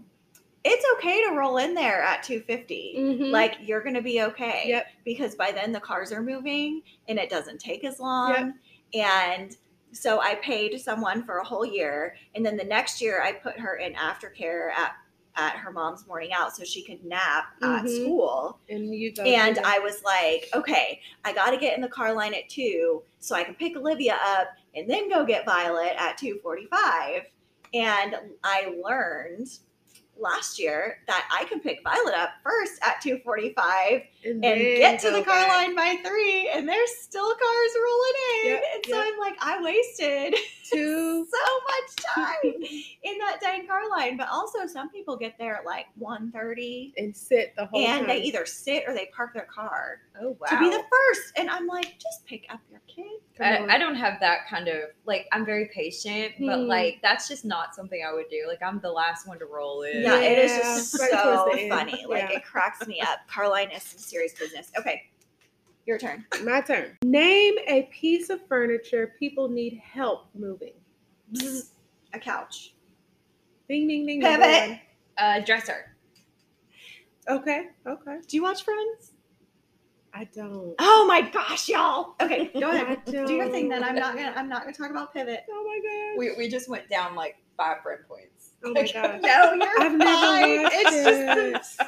Speaker 2: it's okay to roll in there at 250.
Speaker 3: Mhm.
Speaker 2: Like you're gonna be okay.
Speaker 3: Yep.
Speaker 2: Because by then the cars are moving and it doesn't take as long. And so I paid someone for a whole year. And then the next year I put her in aftercare at at her mom's morning out so she could nap at
Speaker 3: Mhm.
Speaker 2: school.
Speaker 3: and you.
Speaker 2: And I was like, okay, I got to get in the car line at two so I can pick Olivia up and then go get Violet at 245. And I learned last year that I can pick Violet up first at 245
Speaker 3: and,
Speaker 2: and get to the car
Speaker 3: back
Speaker 2: line by three, and there's still cars rolling in.
Speaker 3: Yep,
Speaker 2: and so
Speaker 3: yep.
Speaker 2: I'm like, I wasted <laughs>
Speaker 3: to
Speaker 2: so much <laughs> time in that dang car line. But also, some people get there at like 1.30
Speaker 3: and sit the whole
Speaker 2: and
Speaker 3: time.
Speaker 2: they either sit or they park their car
Speaker 4: Oh wow.
Speaker 2: to be the first. And I'm like, just pick up your kid.
Speaker 4: I, I don't have that kind of like I'm very patient, but
Speaker 3: Hmm.
Speaker 4: like that's just not something I would do. Like I'm the last one to roll in.
Speaker 2: Yeah, it is just
Speaker 3: right
Speaker 2: so
Speaker 3: towards the end.
Speaker 2: funny. Like
Speaker 3: Yeah.
Speaker 2: it cracks me up. Car line is some serious business. Okay, your turn.
Speaker 3: My turn. Name a piece of furniture people need help moving.
Speaker 2: Bzz, a couch.
Speaker 3: Ding ding ding.
Speaker 2: Pivot.
Speaker 3: number
Speaker 4: Uh, dresser.
Speaker 3: Okay. Okay.
Speaker 2: Do you watch Friends?
Speaker 3: I don't.
Speaker 2: Oh my gosh, y'all. Okay, <laughs> go
Speaker 3: I
Speaker 2: ahead.
Speaker 3: don't.
Speaker 2: Do your thing. Then I'm not gonna. I'm not gonna talk about pivot.
Speaker 3: Oh my god.
Speaker 4: We we just went down like five friend points.
Speaker 3: Oh my <laughs> gosh.
Speaker 2: No, you're
Speaker 3: I've never
Speaker 2: fine.
Speaker 3: watched
Speaker 2: It's just
Speaker 3: it.
Speaker 2: the,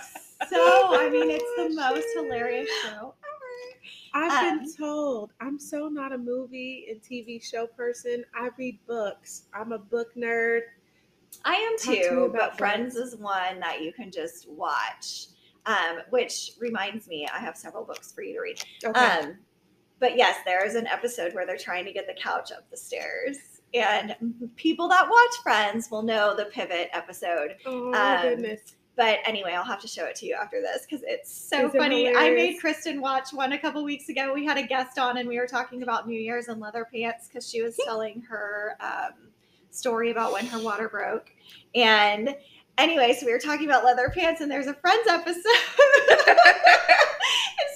Speaker 2: so. <laughs> I mean, it's the most hilarious <laughs> show ever.
Speaker 3: I've
Speaker 2: Um,
Speaker 3: been told I'm so not a movie and TV show person. I read books. I'm a book nerd.
Speaker 2: I am
Speaker 3: Talk
Speaker 2: too,
Speaker 3: about
Speaker 2: but Friends is one that you can just watch. Um, which reminds me, I have several books for you to read.
Speaker 3: Okay.
Speaker 2: Um, but yes, there is an episode where they're trying to get the couch up the stairs. And people that watch Friends will know the pivot episode.
Speaker 3: oh
Speaker 2: um,
Speaker 3: goodness.
Speaker 2: But anyway, I'll have to show it to you after this because it's so
Speaker 3: Is it
Speaker 2: funny. I made? Kristen watch one a couple weeks ago. We had a guest on and we were talking about New Year's and leather pants because she was <laughs> telling her um, story about when her water broke. And anyway, so we were talking about leather pants and there's a Friends episode. <laughs> and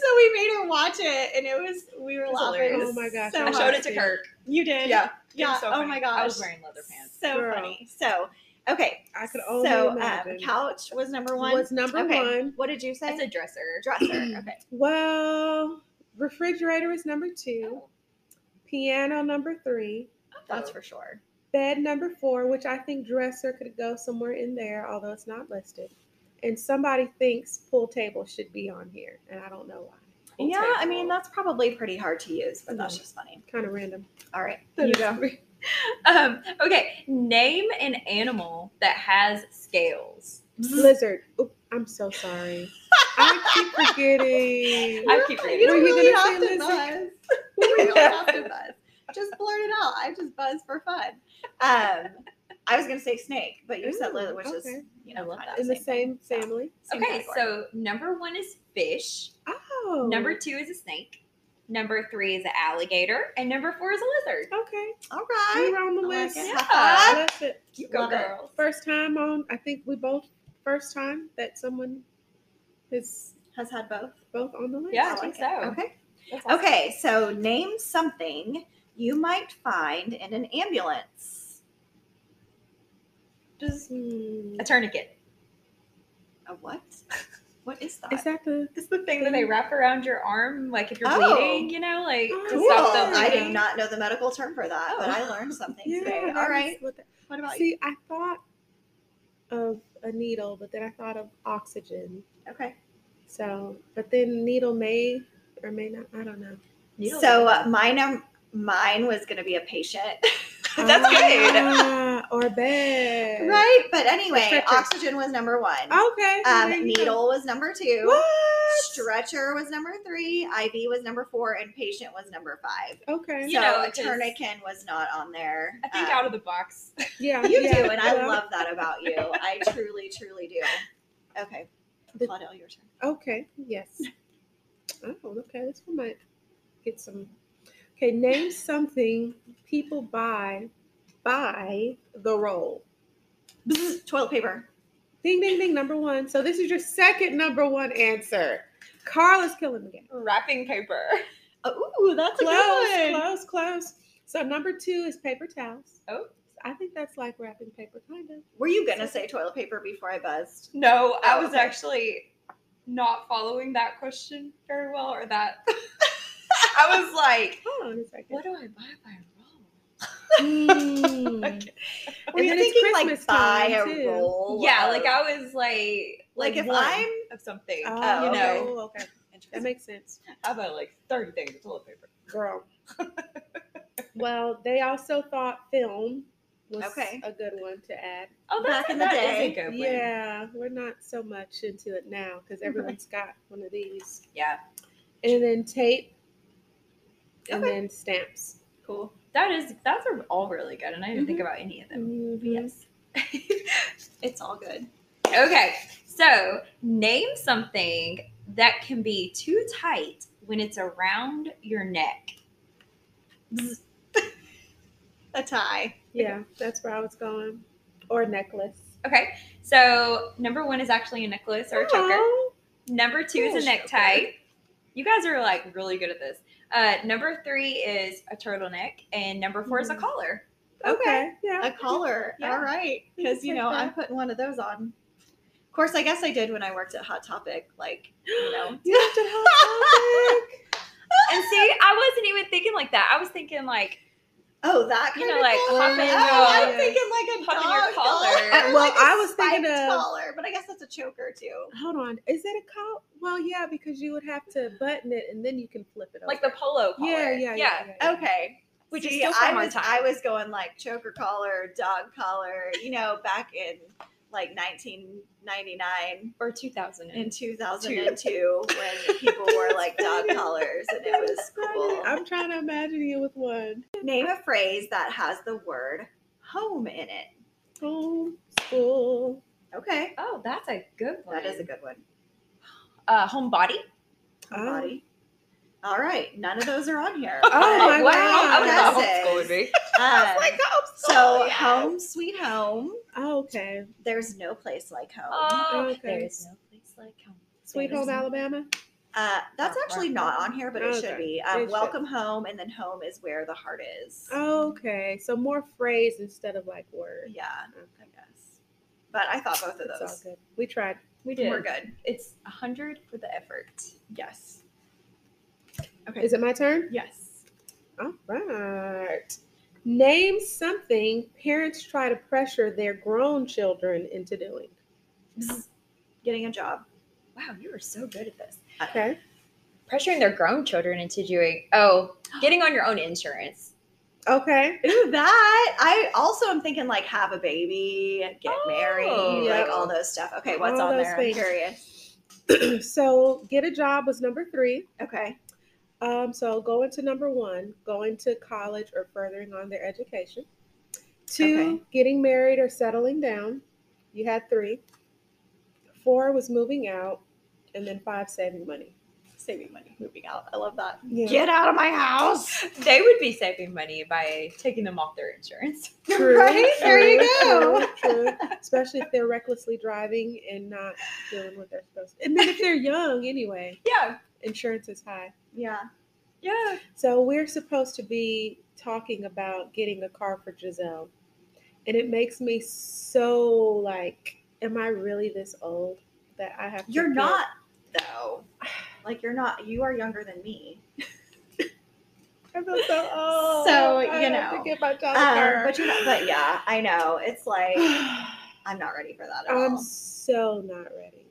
Speaker 2: so we made her watch it and it was, we were
Speaker 4: That's
Speaker 2: laughing.
Speaker 4: hilarious.
Speaker 3: Oh my gosh,
Speaker 2: So
Speaker 3: I
Speaker 4: I showed it to Kirk.
Speaker 2: You did?
Speaker 4: Yeah.
Speaker 2: Yeah.
Speaker 4: So
Speaker 2: oh
Speaker 4: funny.
Speaker 2: my gosh.
Speaker 4: I was wearing leather pants.
Speaker 2: So
Speaker 3: Girl.
Speaker 2: funny. So, okay.
Speaker 3: I could only
Speaker 2: so, um, couch was number one.
Speaker 3: Was number
Speaker 2: okay.
Speaker 3: one.
Speaker 2: What did you say?
Speaker 4: It's a dresser. <clears throat>
Speaker 2: dresser. Okay.
Speaker 3: Well, refrigerator is number two. Piano number three.
Speaker 2: That's for sure.
Speaker 3: Bed number four, which I think dresser could go somewhere in there, although it's not listed. And somebody thinks pool table should be on here, and I don't know why.
Speaker 4: Pool
Speaker 2: yeah, I mean that's probably pretty hard to use, but that's
Speaker 3: Mhm.
Speaker 2: just funny.
Speaker 3: Kind of random.
Speaker 2: All right, you go.
Speaker 4: Weird. <laughs> Um, okay, name an animal that has scales.
Speaker 3: Lizard. Oop, I'm so sorry. I keep forgetting.
Speaker 4: I keep
Speaker 2: You don't
Speaker 3: you
Speaker 2: really
Speaker 3: gonna
Speaker 2: have to
Speaker 3: lizard?
Speaker 2: buzz. <laughs> You really have to <laughs> buzz. Just blurt it out. I just buzz for fun. Um, I was gonna say snake, but you said lizard, which is you know
Speaker 4: I love that.
Speaker 2: of
Speaker 3: In the
Speaker 2: thing.
Speaker 3: same family.
Speaker 2: Same
Speaker 4: Okay,
Speaker 2: category.
Speaker 4: so number one is fish.
Speaker 3: Oh.
Speaker 4: Number two is a snake. Number three is an alligator, and number four is a lizard.
Speaker 3: Okay.
Speaker 2: all
Speaker 3: We
Speaker 2: right,
Speaker 3: were on the
Speaker 2: I like
Speaker 3: list.
Speaker 2: it.
Speaker 4: Yeah.
Speaker 2: High five.
Speaker 3: That's it.
Speaker 4: You
Speaker 2: Love it.
Speaker 4: girls.
Speaker 3: First time on, I think we both, first time that someone has
Speaker 2: Has had both.
Speaker 3: both on the list.
Speaker 4: Yeah, I think
Speaker 2: it.
Speaker 4: so.
Speaker 2: Okay.
Speaker 4: Awesome.
Speaker 2: Okay, so name something you might find in an ambulance.
Speaker 4: Just
Speaker 3: Hmm.
Speaker 4: a tourniquet.
Speaker 2: A what? What is that?
Speaker 3: Is that the
Speaker 4: It's the thing that they wrap around your arm, like if you're
Speaker 2: Oh.
Speaker 4: bleeding, you know, like to
Speaker 2: cool.
Speaker 4: stop
Speaker 2: I did not know the medical term for that, but
Speaker 4: Oh.
Speaker 2: I learned something
Speaker 3: yeah?
Speaker 2: today.
Speaker 3: that
Speaker 2: All
Speaker 3: is
Speaker 2: right.
Speaker 3: what that-
Speaker 2: What about
Speaker 3: See, I thought of a needle, but then I thought of oxygen.
Speaker 2: Okay.
Speaker 3: So, but then needle may or may not. I don't know.
Speaker 4: Needles
Speaker 2: So
Speaker 4: are
Speaker 2: uh, mine, um, mine was going to be a patient. <laughs> <laughs> That's good.
Speaker 3: Ah, <laughs> or bed.
Speaker 2: Right. But anyway,
Speaker 3: Stretcher.
Speaker 2: oxygen was number one.
Speaker 3: Okay.
Speaker 2: Um,
Speaker 3: there you go.
Speaker 2: needle was number two.
Speaker 3: What?
Speaker 2: Stretcher was number three. IV was number four, and patient was number five.
Speaker 3: Okay.
Speaker 4: You
Speaker 2: so tourniquet was not on there.
Speaker 4: I think
Speaker 2: Um,
Speaker 4: out of the box. <laughs>
Speaker 3: Yeah.
Speaker 2: You
Speaker 3: yeah,
Speaker 2: do, and I love that about you. I truly, truly do. Okay,
Speaker 3: The-
Speaker 2: Claudelle, your turn.
Speaker 3: Okay. Yes. Oh, okay. This one might get some. Okay. Name something people buy by the roll.
Speaker 2: Bzz, Toilet paper.
Speaker 3: Ding, ding, ding. Number one. So this is your second number one answer. Carl is killing the game.
Speaker 4: Wrapping paper.
Speaker 2: Oh, ooh, that's a
Speaker 3: Close,
Speaker 2: good one.
Speaker 3: close, close. So number two is paper towels.
Speaker 4: Oh.
Speaker 3: I think that's like wrapping paper, kind of.
Speaker 2: Were you gonna say toilet paper before I buzzed?
Speaker 4: No, I
Speaker 2: Oh,
Speaker 4: was
Speaker 2: okay.
Speaker 4: actually not following that question very well, or that. <laughs> I was like, <laughs>
Speaker 3: Hold on a second.
Speaker 4: what do I buy by roll? <laughs>
Speaker 3: Mm.
Speaker 2: Were
Speaker 3: And
Speaker 2: you
Speaker 3: then
Speaker 2: thinking like
Speaker 3: Christmas
Speaker 2: buy a
Speaker 3: too.
Speaker 2: roll?
Speaker 4: Yeah,
Speaker 2: of-
Speaker 4: like I was like,
Speaker 2: like if I'm
Speaker 4: of something,
Speaker 3: Oh,
Speaker 4: you know,
Speaker 3: okay, okay. That makes sense.
Speaker 4: I buy like thirty things of toilet paper.
Speaker 3: Girl. <laughs> well, they also thought film was
Speaker 2: Okay.
Speaker 3: a good one to add.
Speaker 4: Oh, that's
Speaker 2: Back in the
Speaker 4: that is
Speaker 2: day.
Speaker 4: a good one.
Speaker 3: Yeah, we're not so much into it now because everyone's got one of these.
Speaker 4: Yeah.
Speaker 3: And then tape, and
Speaker 2: Okay.
Speaker 3: then stamps.
Speaker 2: Cool.
Speaker 4: That is that's are all really good, and I didn't
Speaker 2: Mm-hmm.
Speaker 4: think about any of them.
Speaker 3: Mhm.
Speaker 4: Yes. <laughs>
Speaker 2: It's all good.
Speaker 4: okay, so name something that can be too tight when it's around your neck. <laughs>
Speaker 2: A tie.
Speaker 3: Yeah, that's where I was going. Or necklace.
Speaker 4: Okay, so number one is actually a necklace or a choker. Number two is a necktie. You guys are like really good at this. Uh, number three is a turtleneck, and number 4 is a
Speaker 3: Mhm.
Speaker 4: collar.
Speaker 3: okay. Yeah.
Speaker 2: A collar. <laughs>
Speaker 4: Yeah.
Speaker 2: All right. <laughs> Because, you know. I'm putting one of those on. Of course, I guess I did when I worked at Hot Topic. Like, you know. <gasps>
Speaker 3: You have to Hot Topic. <laughs>
Speaker 4: And see, I wasn't even thinking like that. I was thinking like
Speaker 2: Oh, that
Speaker 4: You
Speaker 2: kind
Speaker 4: know,
Speaker 2: of
Speaker 4: like,
Speaker 2: collar?
Speaker 4: hop in
Speaker 2: Oh,
Speaker 3: your-
Speaker 2: I'm thinking like a
Speaker 4: hop in your
Speaker 2: dog
Speaker 4: collar. <laughs>
Speaker 2: collar.
Speaker 3: Well,
Speaker 2: Like a
Speaker 3: I was thinking
Speaker 2: spiked
Speaker 3: of-
Speaker 2: collar, but I guess that's a choker too.
Speaker 3: Hold on. Is it a collar? Well, yeah, because you would have to button it and then you can flip it over.
Speaker 4: like the polo collar.
Speaker 3: Yeah, yeah, yeah. yeah, yeah.
Speaker 2: Okay.
Speaker 4: Which is still
Speaker 2: I
Speaker 4: from our
Speaker 2: was
Speaker 4: time.
Speaker 2: I was going like choker collar, dog collar, you know, back in like 1999
Speaker 4: Or 2000.
Speaker 2: in 2002 when people wore like dog <laughs> collars and it was cool.
Speaker 3: I'm trying to imagine you with one.
Speaker 2: Name a phrase that has the word home in it.
Speaker 3: Home, school.
Speaker 2: Okay.
Speaker 4: oh, that's a good one.
Speaker 2: That is a good one.
Speaker 4: uh, homebody.
Speaker 2: Body. All right. None of those are on here.
Speaker 3: Oh my
Speaker 4: wow.
Speaker 3: God. <laughs>
Speaker 4: I would thought homeschool would be.
Speaker 2: Um,
Speaker 3: home
Speaker 2: so
Speaker 4: yeah.
Speaker 2: home sweet home.
Speaker 3: Oh, okay.
Speaker 2: There's no place like home.
Speaker 4: Oh,
Speaker 3: Okay.
Speaker 4: there is no place like home.
Speaker 3: Sweet
Speaker 2: There's
Speaker 3: Home
Speaker 2: no-
Speaker 3: Alabama.
Speaker 2: Uh, that's actually not on here, but it should
Speaker 3: Okay.
Speaker 2: be.
Speaker 3: It
Speaker 2: Um,
Speaker 3: should.
Speaker 2: welcome home, and then home is where the heart is.
Speaker 3: Okay, so more phrase instead of like word.
Speaker 2: Yeah, I guess. But I thought both of
Speaker 3: It's all
Speaker 2: those
Speaker 3: good. We tried.
Speaker 4: We did.
Speaker 2: were good.
Speaker 4: It's a hundred for the effort.
Speaker 2: Yes. Okay.
Speaker 3: Is it my turn?
Speaker 2: yes.
Speaker 3: All right. Name something parents try to pressure their grown children into doing. Mm-hmm.
Speaker 2: Getting a job.
Speaker 4: Wow, you are so good at this.
Speaker 3: Okay.
Speaker 4: Pressuring their grown children into doing oh, <gasps> getting on your own insurance.
Speaker 3: Okay.
Speaker 2: Ooh, that. I also am thinking like have a baby, get
Speaker 4: Oh,
Speaker 2: married,
Speaker 3: yep.
Speaker 2: like all those stuff. Okay, what's
Speaker 3: All
Speaker 2: on
Speaker 3: those
Speaker 2: there?
Speaker 3: things.
Speaker 2: I'm curious. <clears throat>
Speaker 3: so get a job was number three.
Speaker 2: Okay.
Speaker 3: Um, so going to number one, going to college or furthering on their education. Two,
Speaker 2: Okay.
Speaker 3: getting married or settling down. You had three. Four was moving out, and then five, saving money.
Speaker 2: Saving money, moving out. I love that.
Speaker 3: Yeah.
Speaker 2: Get out of my house. <laughs>
Speaker 4: They would be saving money by taking them off their insurance. <laughs>
Speaker 3: True,
Speaker 2: Right? There you go.
Speaker 3: True, true. <laughs> Especially if they're recklessly driving and not doing what they're supposed to. And then if they're young, anyway,
Speaker 4: Yeah.
Speaker 3: insurance is high.
Speaker 2: Yeah.
Speaker 4: Yeah.
Speaker 3: So we're supposed to be talking about getting a car for Giselle. And it makes me so like, am I really this old that I have to
Speaker 2: You're not though. <sighs> <sighs> <sighs> Like you're not. You are younger than me. <laughs>
Speaker 3: I feel so old.
Speaker 2: So,
Speaker 3: I
Speaker 2: you
Speaker 3: have
Speaker 2: know,
Speaker 3: to get my
Speaker 2: Um, but you're not. But yeah, I know. It's like <sighs> I'm not ready for that at
Speaker 3: I'm
Speaker 2: all.
Speaker 3: so not ready.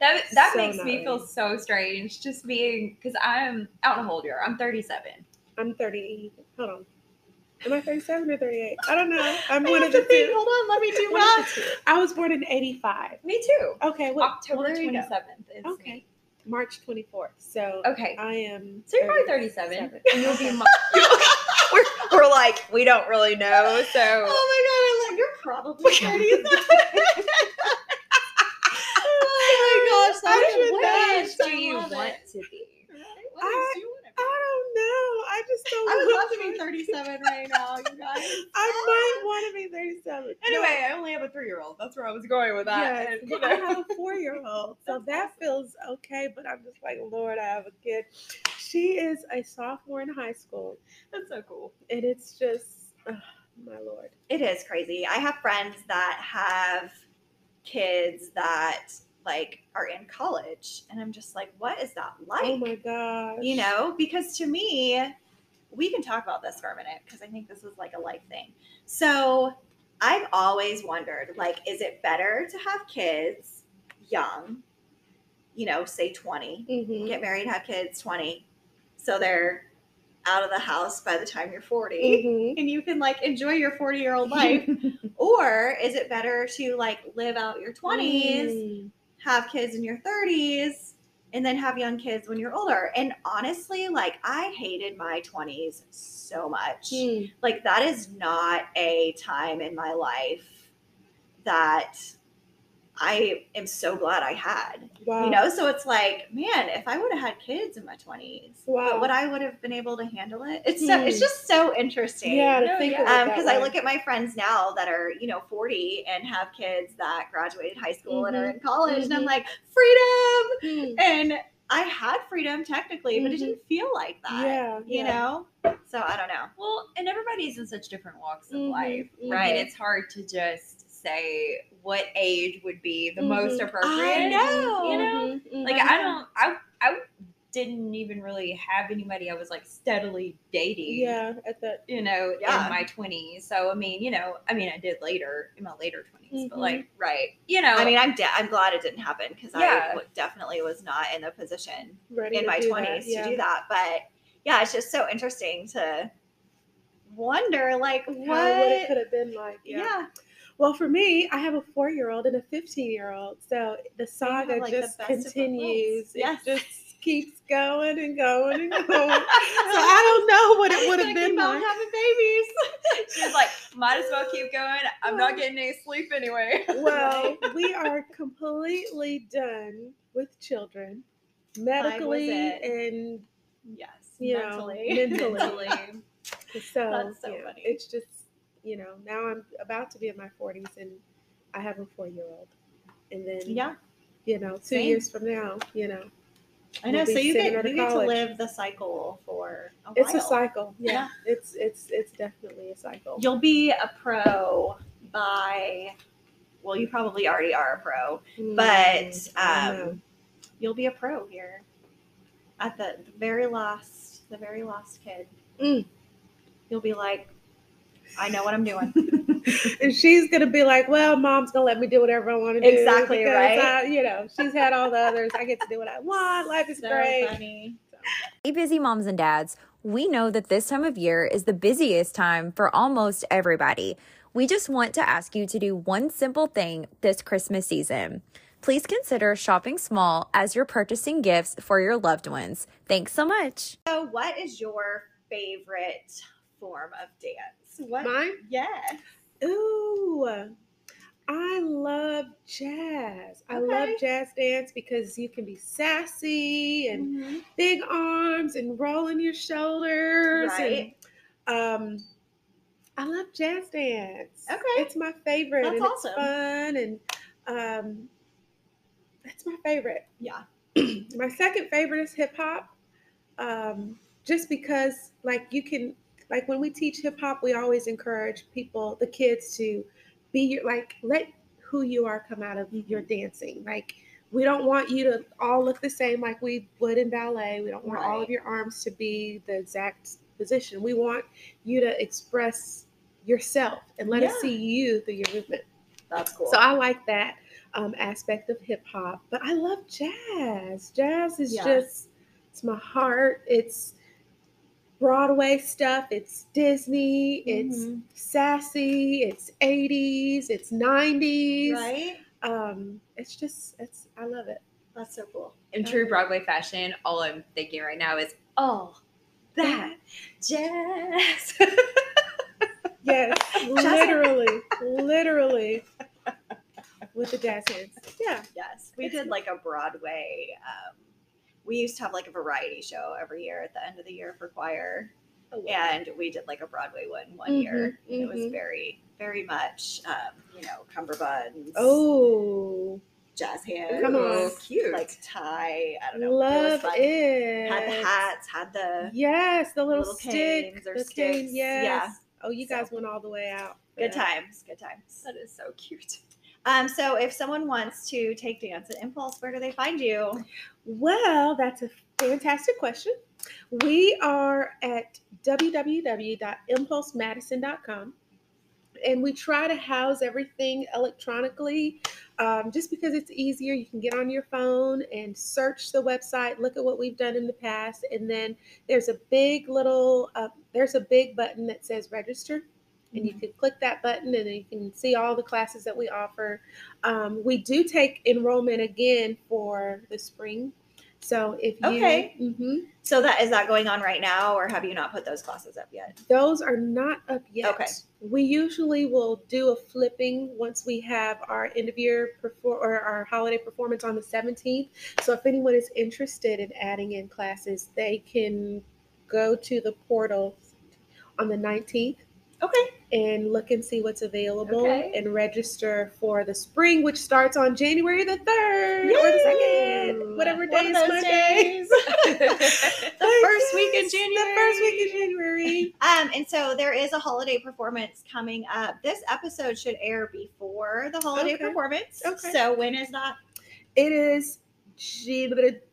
Speaker 4: That that
Speaker 3: So
Speaker 4: makes
Speaker 3: not
Speaker 4: me feel so strange just being because I'm out how old you. I'm 37.
Speaker 3: I'm 30. Hold on. Am I 37 or 38? I don't know. <laughs> I'm
Speaker 2: I
Speaker 3: one of the
Speaker 2: to think.
Speaker 3: two.
Speaker 2: Hold on. Let me do
Speaker 4: One of
Speaker 2: math.
Speaker 3: I was born in 85.
Speaker 4: Me too.
Speaker 3: Okay, well,
Speaker 4: October
Speaker 2: well, there you go.
Speaker 4: 27th is
Speaker 3: Okay.
Speaker 4: me.
Speaker 3: March 24th. So
Speaker 4: Okay.
Speaker 3: I am.
Speaker 4: So you're probably 37,
Speaker 3: 37.
Speaker 4: and you'll be. <laughs> We're, we're like we don't really know, so
Speaker 2: Oh my god! I'm like, you're probably <laughs> 30. <laughs> oh my gosh!
Speaker 3: I
Speaker 2: That's
Speaker 3: should
Speaker 2: the
Speaker 4: do you want to be?
Speaker 2: What age do you want to be?
Speaker 3: I. I just don't.
Speaker 2: I would love to be 37 right now, you <laughs> guys.
Speaker 3: I might want to be 37.
Speaker 4: Anyway, I only have a three-year-old. That's where I was going with that.
Speaker 3: Yes,
Speaker 4: and, you
Speaker 3: well, I have a four year old, <laughs> so that feels okay. But I'm just like, Lord, I have a kid. She is a sophomore in high school,
Speaker 4: That's so cool.
Speaker 3: and it's just, ugh, my Lord.
Speaker 2: It is crazy. I have friends that have kids that like are in college, and I'm just like, what is that like?
Speaker 3: oh my gosh.
Speaker 2: you know because to me we can talk about this for a minute because i think this is like a life thing so i've always wondered like is it better to have kids young you know say 20
Speaker 3: Mhm.
Speaker 2: get married have kids 20 so they're out of the house by the time you're 40
Speaker 3: Mhm.
Speaker 2: and you can like enjoy your 40 year old life <laughs> or is it better to like live out your 20s
Speaker 3: Mm.
Speaker 2: have kids in your 30s and then have young kids when you're older and honestly like i hated my 20s so much
Speaker 3: Mm.
Speaker 2: like that is not a time in my life that I am so glad I had.
Speaker 3: Wow.
Speaker 2: You know, so it's like, man, if I would have had kids in my 20s,
Speaker 3: Wow.
Speaker 2: would I would have been able to handle it? It's so it's
Speaker 3: Hmm.
Speaker 2: just so interesting.
Speaker 3: yeah, to
Speaker 4: No,
Speaker 3: think
Speaker 4: yeah.
Speaker 2: Um, because I look at my friends now that are, you know, 40 and have kids that graduated high school and are
Speaker 3: Mhm.
Speaker 2: in college, and I'm
Speaker 3: Mhm.
Speaker 2: like, freedom!
Speaker 3: Mm.
Speaker 2: And I had freedom technically, but it
Speaker 3: Mhm.
Speaker 2: didn't feel like that.
Speaker 3: Yeah,
Speaker 2: You
Speaker 3: yeah.
Speaker 2: know? So I don't know.
Speaker 4: Well, and everybody's in such different walks of
Speaker 3: Mhm,
Speaker 4: life, right? It's hard to just say what age would be the most
Speaker 3: Mhm.
Speaker 4: appropriate.
Speaker 2: I know.
Speaker 4: You know?
Speaker 3: Mhm, mhm.
Speaker 4: Like I don't I I didn't even really have anybody I was like steadily dating.
Speaker 3: Yeah, at that.
Speaker 4: You know,
Speaker 2: Yeah.
Speaker 4: in my twenties. So I mean, you know, I mean I did later in my later 20s but
Speaker 3: Mhm.
Speaker 4: like,
Speaker 2: Right.
Speaker 4: you know,
Speaker 2: I mean, I'm de- I'm glad it didn't happen because
Speaker 4: Yeah.
Speaker 2: I w- definitely was not in a position
Speaker 3: Ready
Speaker 2: in my 20s
Speaker 3: that, yeah.
Speaker 2: to do that. But yeah, it's just so interesting to wonder, like,
Speaker 3: How,
Speaker 2: what?
Speaker 3: what it could have been like.
Speaker 2: yeah.
Speaker 3: Well, for me, I have a four-year-old and a fifteen-year-old, so the saga
Speaker 2: have, like,
Speaker 3: just
Speaker 2: both
Speaker 3: continues.
Speaker 2: Yes.
Speaker 3: It just keeps going and going and <laughs> going. so I don't know what it would have been
Speaker 2: keep
Speaker 3: like.
Speaker 2: having babies. <laughs>
Speaker 4: she's like, might as well keep going. I'm not getting any sleep anyway.
Speaker 3: Well, <laughs> we are completely done with children, medically and
Speaker 2: yes.
Speaker 3: you
Speaker 2: mentally.
Speaker 3: know mentally. so,
Speaker 2: That's so
Speaker 3: yeah,
Speaker 2: funny.
Speaker 3: It's just you know now I'm about to be in my 40s and I have a four-year-old, and then
Speaker 2: yeah.
Speaker 3: you know two
Speaker 2: Same.
Speaker 3: years from now, you know
Speaker 2: I know.
Speaker 3: We'll
Speaker 2: So you get you get to live the cycle for a
Speaker 3: it's a cycle. Yeah,
Speaker 2: Yeah.
Speaker 3: it's it's it's definitely a cycle.
Speaker 2: You'll be a pro by. Well, you probably already are a pro.
Speaker 3: Mm,
Speaker 2: but um, you'll be a pro here at the, the very last the very last kid
Speaker 3: Mm.
Speaker 2: you'll be like i know what i'm doing <laughs>
Speaker 3: and she's gonna be like, "Well, mom's gonna let me do whatever I want to do."
Speaker 2: Exactly, right?
Speaker 3: I, you know, she's had all the others. I get to do what I want. Life is
Speaker 2: so
Speaker 3: great.
Speaker 2: funny
Speaker 5: Hey, busy moms and dads, we know that this time of year is the busiest time for almost everybody. We just want to ask you to do one simple thing this Christmas season. Please consider shopping small as you're purchasing gifts for your loved ones. Thanks so much.
Speaker 2: so what is your favorite form of dance what
Speaker 3: Mine?
Speaker 2: yeah
Speaker 3: Ooh, I love jazz. I love jazz dance because you can be sassy and
Speaker 2: Mhm.
Speaker 3: big arms and rolling your shoulders.
Speaker 2: Right.
Speaker 3: And, um, I love jazz dance.
Speaker 2: Okay.
Speaker 3: it's my favorite,
Speaker 2: That's
Speaker 3: and
Speaker 2: awesome.
Speaker 3: it's fun, and um, that's my favorite.
Speaker 2: yeah <clears throat>
Speaker 3: my second favorite is hip hop. Um, just because, like, you can, like, when we teach hip hop, we always encourage people, the kids, to be your, like, let who you are come out of your dancing. Like, we don't want you to all look the same like we would in ballet. We don't want all of your arms to be the exact position. We want you to express yourself and let us see you through your movement.
Speaker 2: that's cool
Speaker 3: So I like that um, aspect of hip hop, but I love jazz. Jazz is
Speaker 2: Yeah.
Speaker 3: just it's my heart. It's Broadway stuff. It's Disney. It's
Speaker 2: Mhm.
Speaker 3: sassy. It's 80s. It's 90s.
Speaker 2: right
Speaker 3: Um, it's just it's I love it.
Speaker 2: that's so cool
Speaker 4: In true Broadway fashion, all I'm thinking right now is, oh, that jazz. <laughs>
Speaker 3: Yes, literally, literally with the jazz hands. Yeah.
Speaker 2: Yes, we did like a Broadway. Um, we used to have like a variety show every year at the end of the year for choir,
Speaker 3: Oh,
Speaker 2: and we did like a Broadway one one
Speaker 3: Mhm,
Speaker 2: year. And it was
Speaker 3: mhm.
Speaker 2: very, very much, um, you know, cummerbunds,
Speaker 3: Oh,
Speaker 2: jazz hands,
Speaker 3: Come on.
Speaker 4: cute.
Speaker 2: like tie. I don't know.
Speaker 3: love
Speaker 2: it.
Speaker 3: It.
Speaker 2: Had the hats, had the
Speaker 3: Yes, the little,
Speaker 2: little
Speaker 3: stick,
Speaker 2: or
Speaker 3: the
Speaker 2: sticks.
Speaker 3: cane. Yes.
Speaker 2: Yeah.
Speaker 3: Oh, you
Speaker 2: So
Speaker 3: guys went all the way out.
Speaker 2: good
Speaker 3: that.
Speaker 2: times. Good times.
Speaker 4: that is so cute.
Speaker 2: Um, so if someone wants to take dance at Impulse, where do they find you?
Speaker 3: Well, that's a fantastic question. We are at www.impulsemadison.com and we try to house everything electronically um, just because it's easier. You can get on your phone and search the website, look at what we've done in the past, and then there's a big little uh, there's a big button that says register. And you can click that button, and then you can see all the classes that we offer. Um, we do take enrollment again for the spring, so if you
Speaker 2: Okay.
Speaker 3: Mhm.
Speaker 2: So that is that going on right now, or have you not put those classes up yet?
Speaker 3: Those are not up yet.
Speaker 2: Okay.
Speaker 3: We usually will do a flipping once we have our end of year perform or our holiday performance on the 17th. So if anyone is interested in adding in classes, they can go to the portal on the 19th
Speaker 2: Okay.
Speaker 3: and look and see what's available
Speaker 2: Okay.
Speaker 3: and register for the spring, which starts on January the 3rd or the 2nd, whatever day is Monday.
Speaker 2: days. <laughs> the first week in January.
Speaker 3: The first week in January.
Speaker 2: Um, and so there is a holiday performance coming up. This episode should air before the holiday
Speaker 3: Okay.
Speaker 2: performance.
Speaker 3: Okay.
Speaker 2: So when is that?
Speaker 3: It is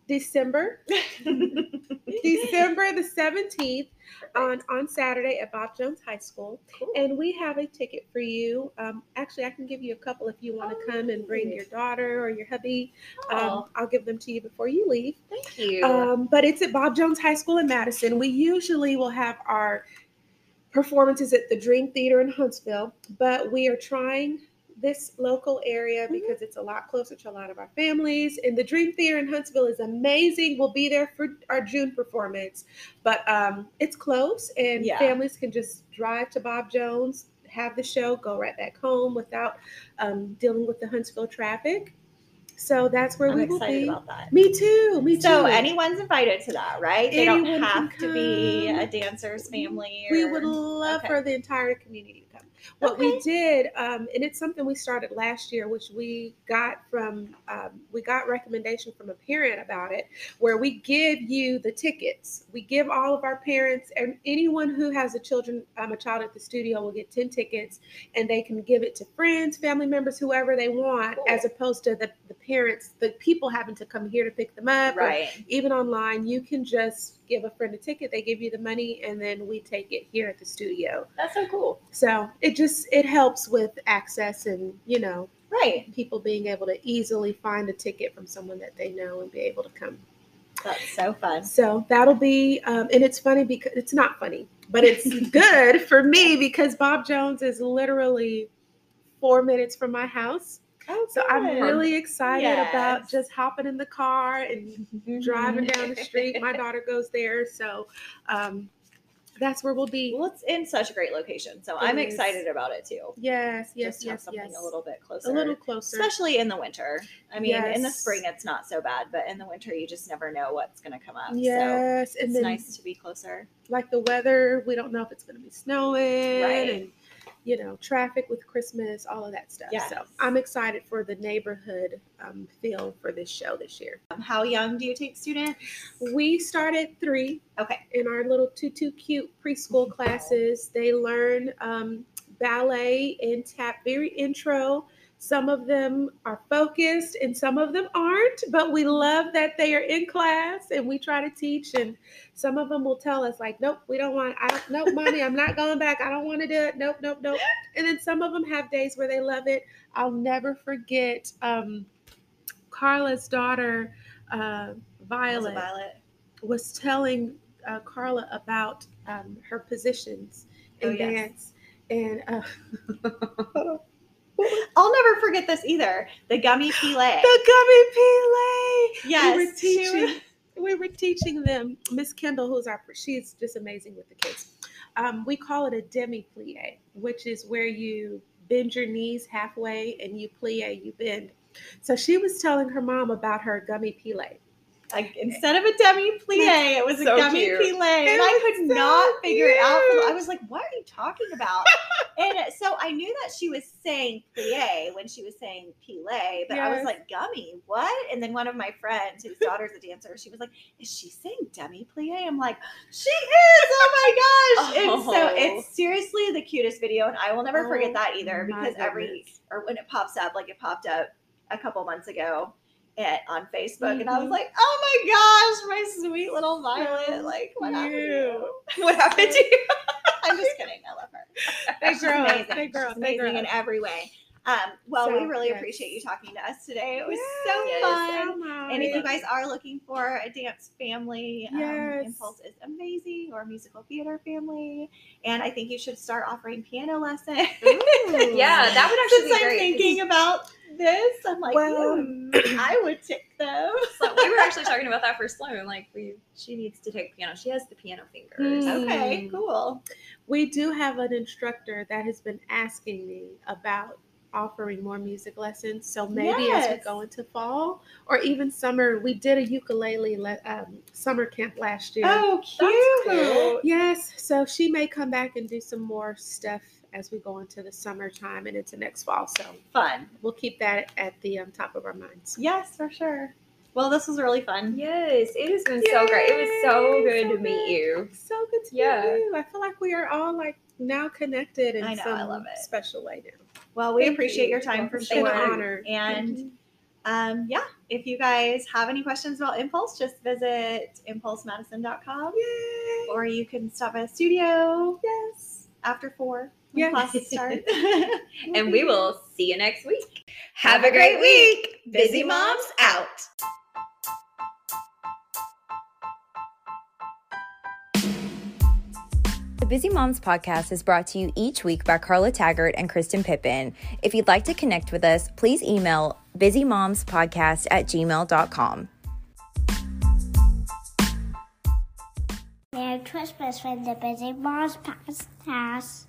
Speaker 3: December, <laughs> December the 17th on, on Saturday at Bob Jones High School. And we have a ticket for you. Um, actually, I can give you a couple if you want to come and bring your daughter or your hubby. Um,
Speaker 2: Oh,
Speaker 3: I'll give them to you before you leave.
Speaker 2: thank you.
Speaker 3: Um, but it's at Bob Jones High School in Madison. We usually will have our performances at the Dream Theater in Huntsville, but we are trying this local area
Speaker 2: Mm-hmm.
Speaker 3: because it's a lot closer to a lot of our families. And the Dream Theater in Huntsville is amazing. We'll be there for our June performance, but um, it's close, and
Speaker 2: Yeah.
Speaker 3: families can just drive to Bob Jones, have the show, go right back home without um, dealing with the Huntsville traffic. So that's where
Speaker 2: I'm
Speaker 3: we will
Speaker 2: excited
Speaker 3: be.
Speaker 2: about that.
Speaker 3: Me too. Me too.
Speaker 2: So anyone's invited to that, right? They don't have to be a dancer's family.
Speaker 3: We would love
Speaker 2: okay.
Speaker 3: for the entire community to come. What we did, um, and it's something we started last year, which we got from, um, we got recommendation from a parent about it, where we give you the tickets. We give all of our parents and anyone who has a children, um, a child at the studio will get ten tickets, and they can give it to friends, family members, whoever they want,
Speaker 2: Cool.
Speaker 3: as opposed to the the parents, the people having to come here to pick them up,
Speaker 2: Right.
Speaker 3: even online, you can just give a friend a ticket. They give you the money, and then we take it here at the studio.
Speaker 4: That's so cool.
Speaker 3: So it just it helps with access and you know
Speaker 2: Right.
Speaker 3: people being able to easily find a ticket from someone that they know and be able to come.
Speaker 2: That's so fun.
Speaker 3: So that'll be um, and it's funny because it's not funny, but it's <laughs> good for me because Bob Jones is literally four minutes from my house.
Speaker 2: Oh,
Speaker 3: So I'm really excited about just hopping in the car and driving down the street. My <laughs> daughter goes there, so um, that's where we'll be.
Speaker 2: Well, it's in such a great location, so
Speaker 3: It
Speaker 2: I'm
Speaker 3: is.
Speaker 2: excited about it too.
Speaker 3: Yes, yes,
Speaker 2: Just to have
Speaker 3: yes,
Speaker 2: something
Speaker 3: yes.
Speaker 2: a little bit closer.
Speaker 3: a little closer.
Speaker 2: especially in the winter. I mean, in the spring it's not so bad, but in the winter you just never know what's going to come up.
Speaker 3: Yes, and
Speaker 2: it's nice to be closer.
Speaker 3: like the weather, we don't know if it's going to be snowing
Speaker 2: Right.
Speaker 3: and you know traffic with Christmas, all of that stuff. So I'm excited for the neighborhood um, feel for this show this year.
Speaker 2: Um, how young do you take students?
Speaker 3: We start at three.
Speaker 2: Okay.
Speaker 3: in our little tutu cute preschool <laughs> classes. They learn um, ballet and tap very intro. Some of them are focused and some of them aren't, but we love that they are in class and we try to teach. And some of them will tell us, like, nope, we don't want, I don't, nope, mommy, I'm not going back. I don't want to do it. Nope, nope, nope. And then some of them have days where they love it. I'll never forget um, Carla's daughter, uh, Violet
Speaker 2: Violet?
Speaker 3: was telling uh, Carla about um, her positions in
Speaker 2: Oh, yes.
Speaker 3: dance, and uh, <laughs>
Speaker 2: I'll never forget this either. The gummy pile. <gasps>
Speaker 3: the gummy pile.
Speaker 2: yes,
Speaker 3: we were teaching.
Speaker 2: was-
Speaker 3: We were teaching them. Miss Kendall, who's our, she's just amazing with the kids. Um, we call it a demi plie, which is where you bend your knees halfway and you plie, you bend. So she was telling her mom about her gummy pile.
Speaker 2: Like instead of a demi plie, it was a
Speaker 4: So
Speaker 2: gummy
Speaker 4: cute.
Speaker 2: plie, and I could
Speaker 3: so
Speaker 2: not figure it out. I was like, "What are you talking about?" <laughs> and so I knew that she was saying plie when she was saying plie, but I was like, "Gummy, what?" And then one of my friends, whose daughter's a dancer, she was like, "Is she saying demi plie?" I'm like, "She is! Oh my gosh!" <laughs> And so
Speaker 4: Oh.
Speaker 2: it's seriously the cutest video, and I will never forget
Speaker 3: Oh,
Speaker 2: that either because every or when it pops up, like it popped up a couple months ago at, on Facebook, and I was
Speaker 3: Mhm.
Speaker 2: like, "Oh my gosh, my sweet little Violet! Like, what happened to you? <laughs> What happened to you?" <laughs> I'm just kidding. I love her.
Speaker 3: they grow.
Speaker 2: amazing.
Speaker 3: They grow.
Speaker 2: She's
Speaker 3: They
Speaker 2: amazing
Speaker 3: grow.
Speaker 2: in every way. Um, well, we really
Speaker 3: yes.
Speaker 2: appreciate you talking to us today. It was
Speaker 3: Yes,
Speaker 2: so fun.
Speaker 3: oh my.
Speaker 2: And if you guys are looking for a dance family, um, Impulse is amazing, or musical theater family. And I think you should start offering piano lessons.
Speaker 3: Ooh. <laughs>
Speaker 4: Yeah, that would actually
Speaker 2: Since
Speaker 4: be
Speaker 2: I'm
Speaker 4: great.
Speaker 2: thinking about this, I'm like,
Speaker 3: Well,
Speaker 2: hmm, <clears throat> I would take them. <laughs>
Speaker 4: So we were actually talking about that for Sloan. Like we, she needs to take piano. She has the piano fingers.
Speaker 3: Mm.
Speaker 2: Okay, cool.
Speaker 3: We do have an instructor that has been asking me about offering more music lessons. So maybe as we go into fall or even summer, we did a ukulele le- um, summer camp last year.
Speaker 2: Oh, cute.
Speaker 4: cool.
Speaker 3: Yes, so she may come back and do some more stuff as we go into the summertime and into next fall. So
Speaker 2: Fun.
Speaker 3: we'll keep that at the um, top of our minds.
Speaker 2: Yes, for sure. Well, this was really fun.
Speaker 4: Yes, it has been so great. It was so good
Speaker 3: so
Speaker 4: to meet
Speaker 3: good.
Speaker 4: you.
Speaker 3: So good to
Speaker 4: Yeah.
Speaker 3: meet you. I feel like we are all like now connected in
Speaker 2: I know,
Speaker 3: some
Speaker 2: I love it.
Speaker 3: special way now.
Speaker 2: Well, we
Speaker 3: Thank
Speaker 2: appreciate
Speaker 3: you.
Speaker 2: your time for
Speaker 3: It's
Speaker 2: sure.
Speaker 3: an honor.
Speaker 2: And um, yeah, if you guys have any questions about Impulse, just visit impulsemadison.com
Speaker 3: Yay!
Speaker 2: or you can stop at a studio
Speaker 3: yes.
Speaker 2: after four when
Speaker 3: Yes.
Speaker 2: classes <laughs> start.
Speaker 4: And we will see you next week.
Speaker 1: Have a great week. Bizzy Moms out.
Speaker 5: Bizzy Moms podcast is brought to you each week by Carla Taggart and Kristen Pippin. If you'd like to connect with us, please email bizzymomspodcast at gmail.com.
Speaker 6: Merry Christmas from the Bizzy Moms Podcast.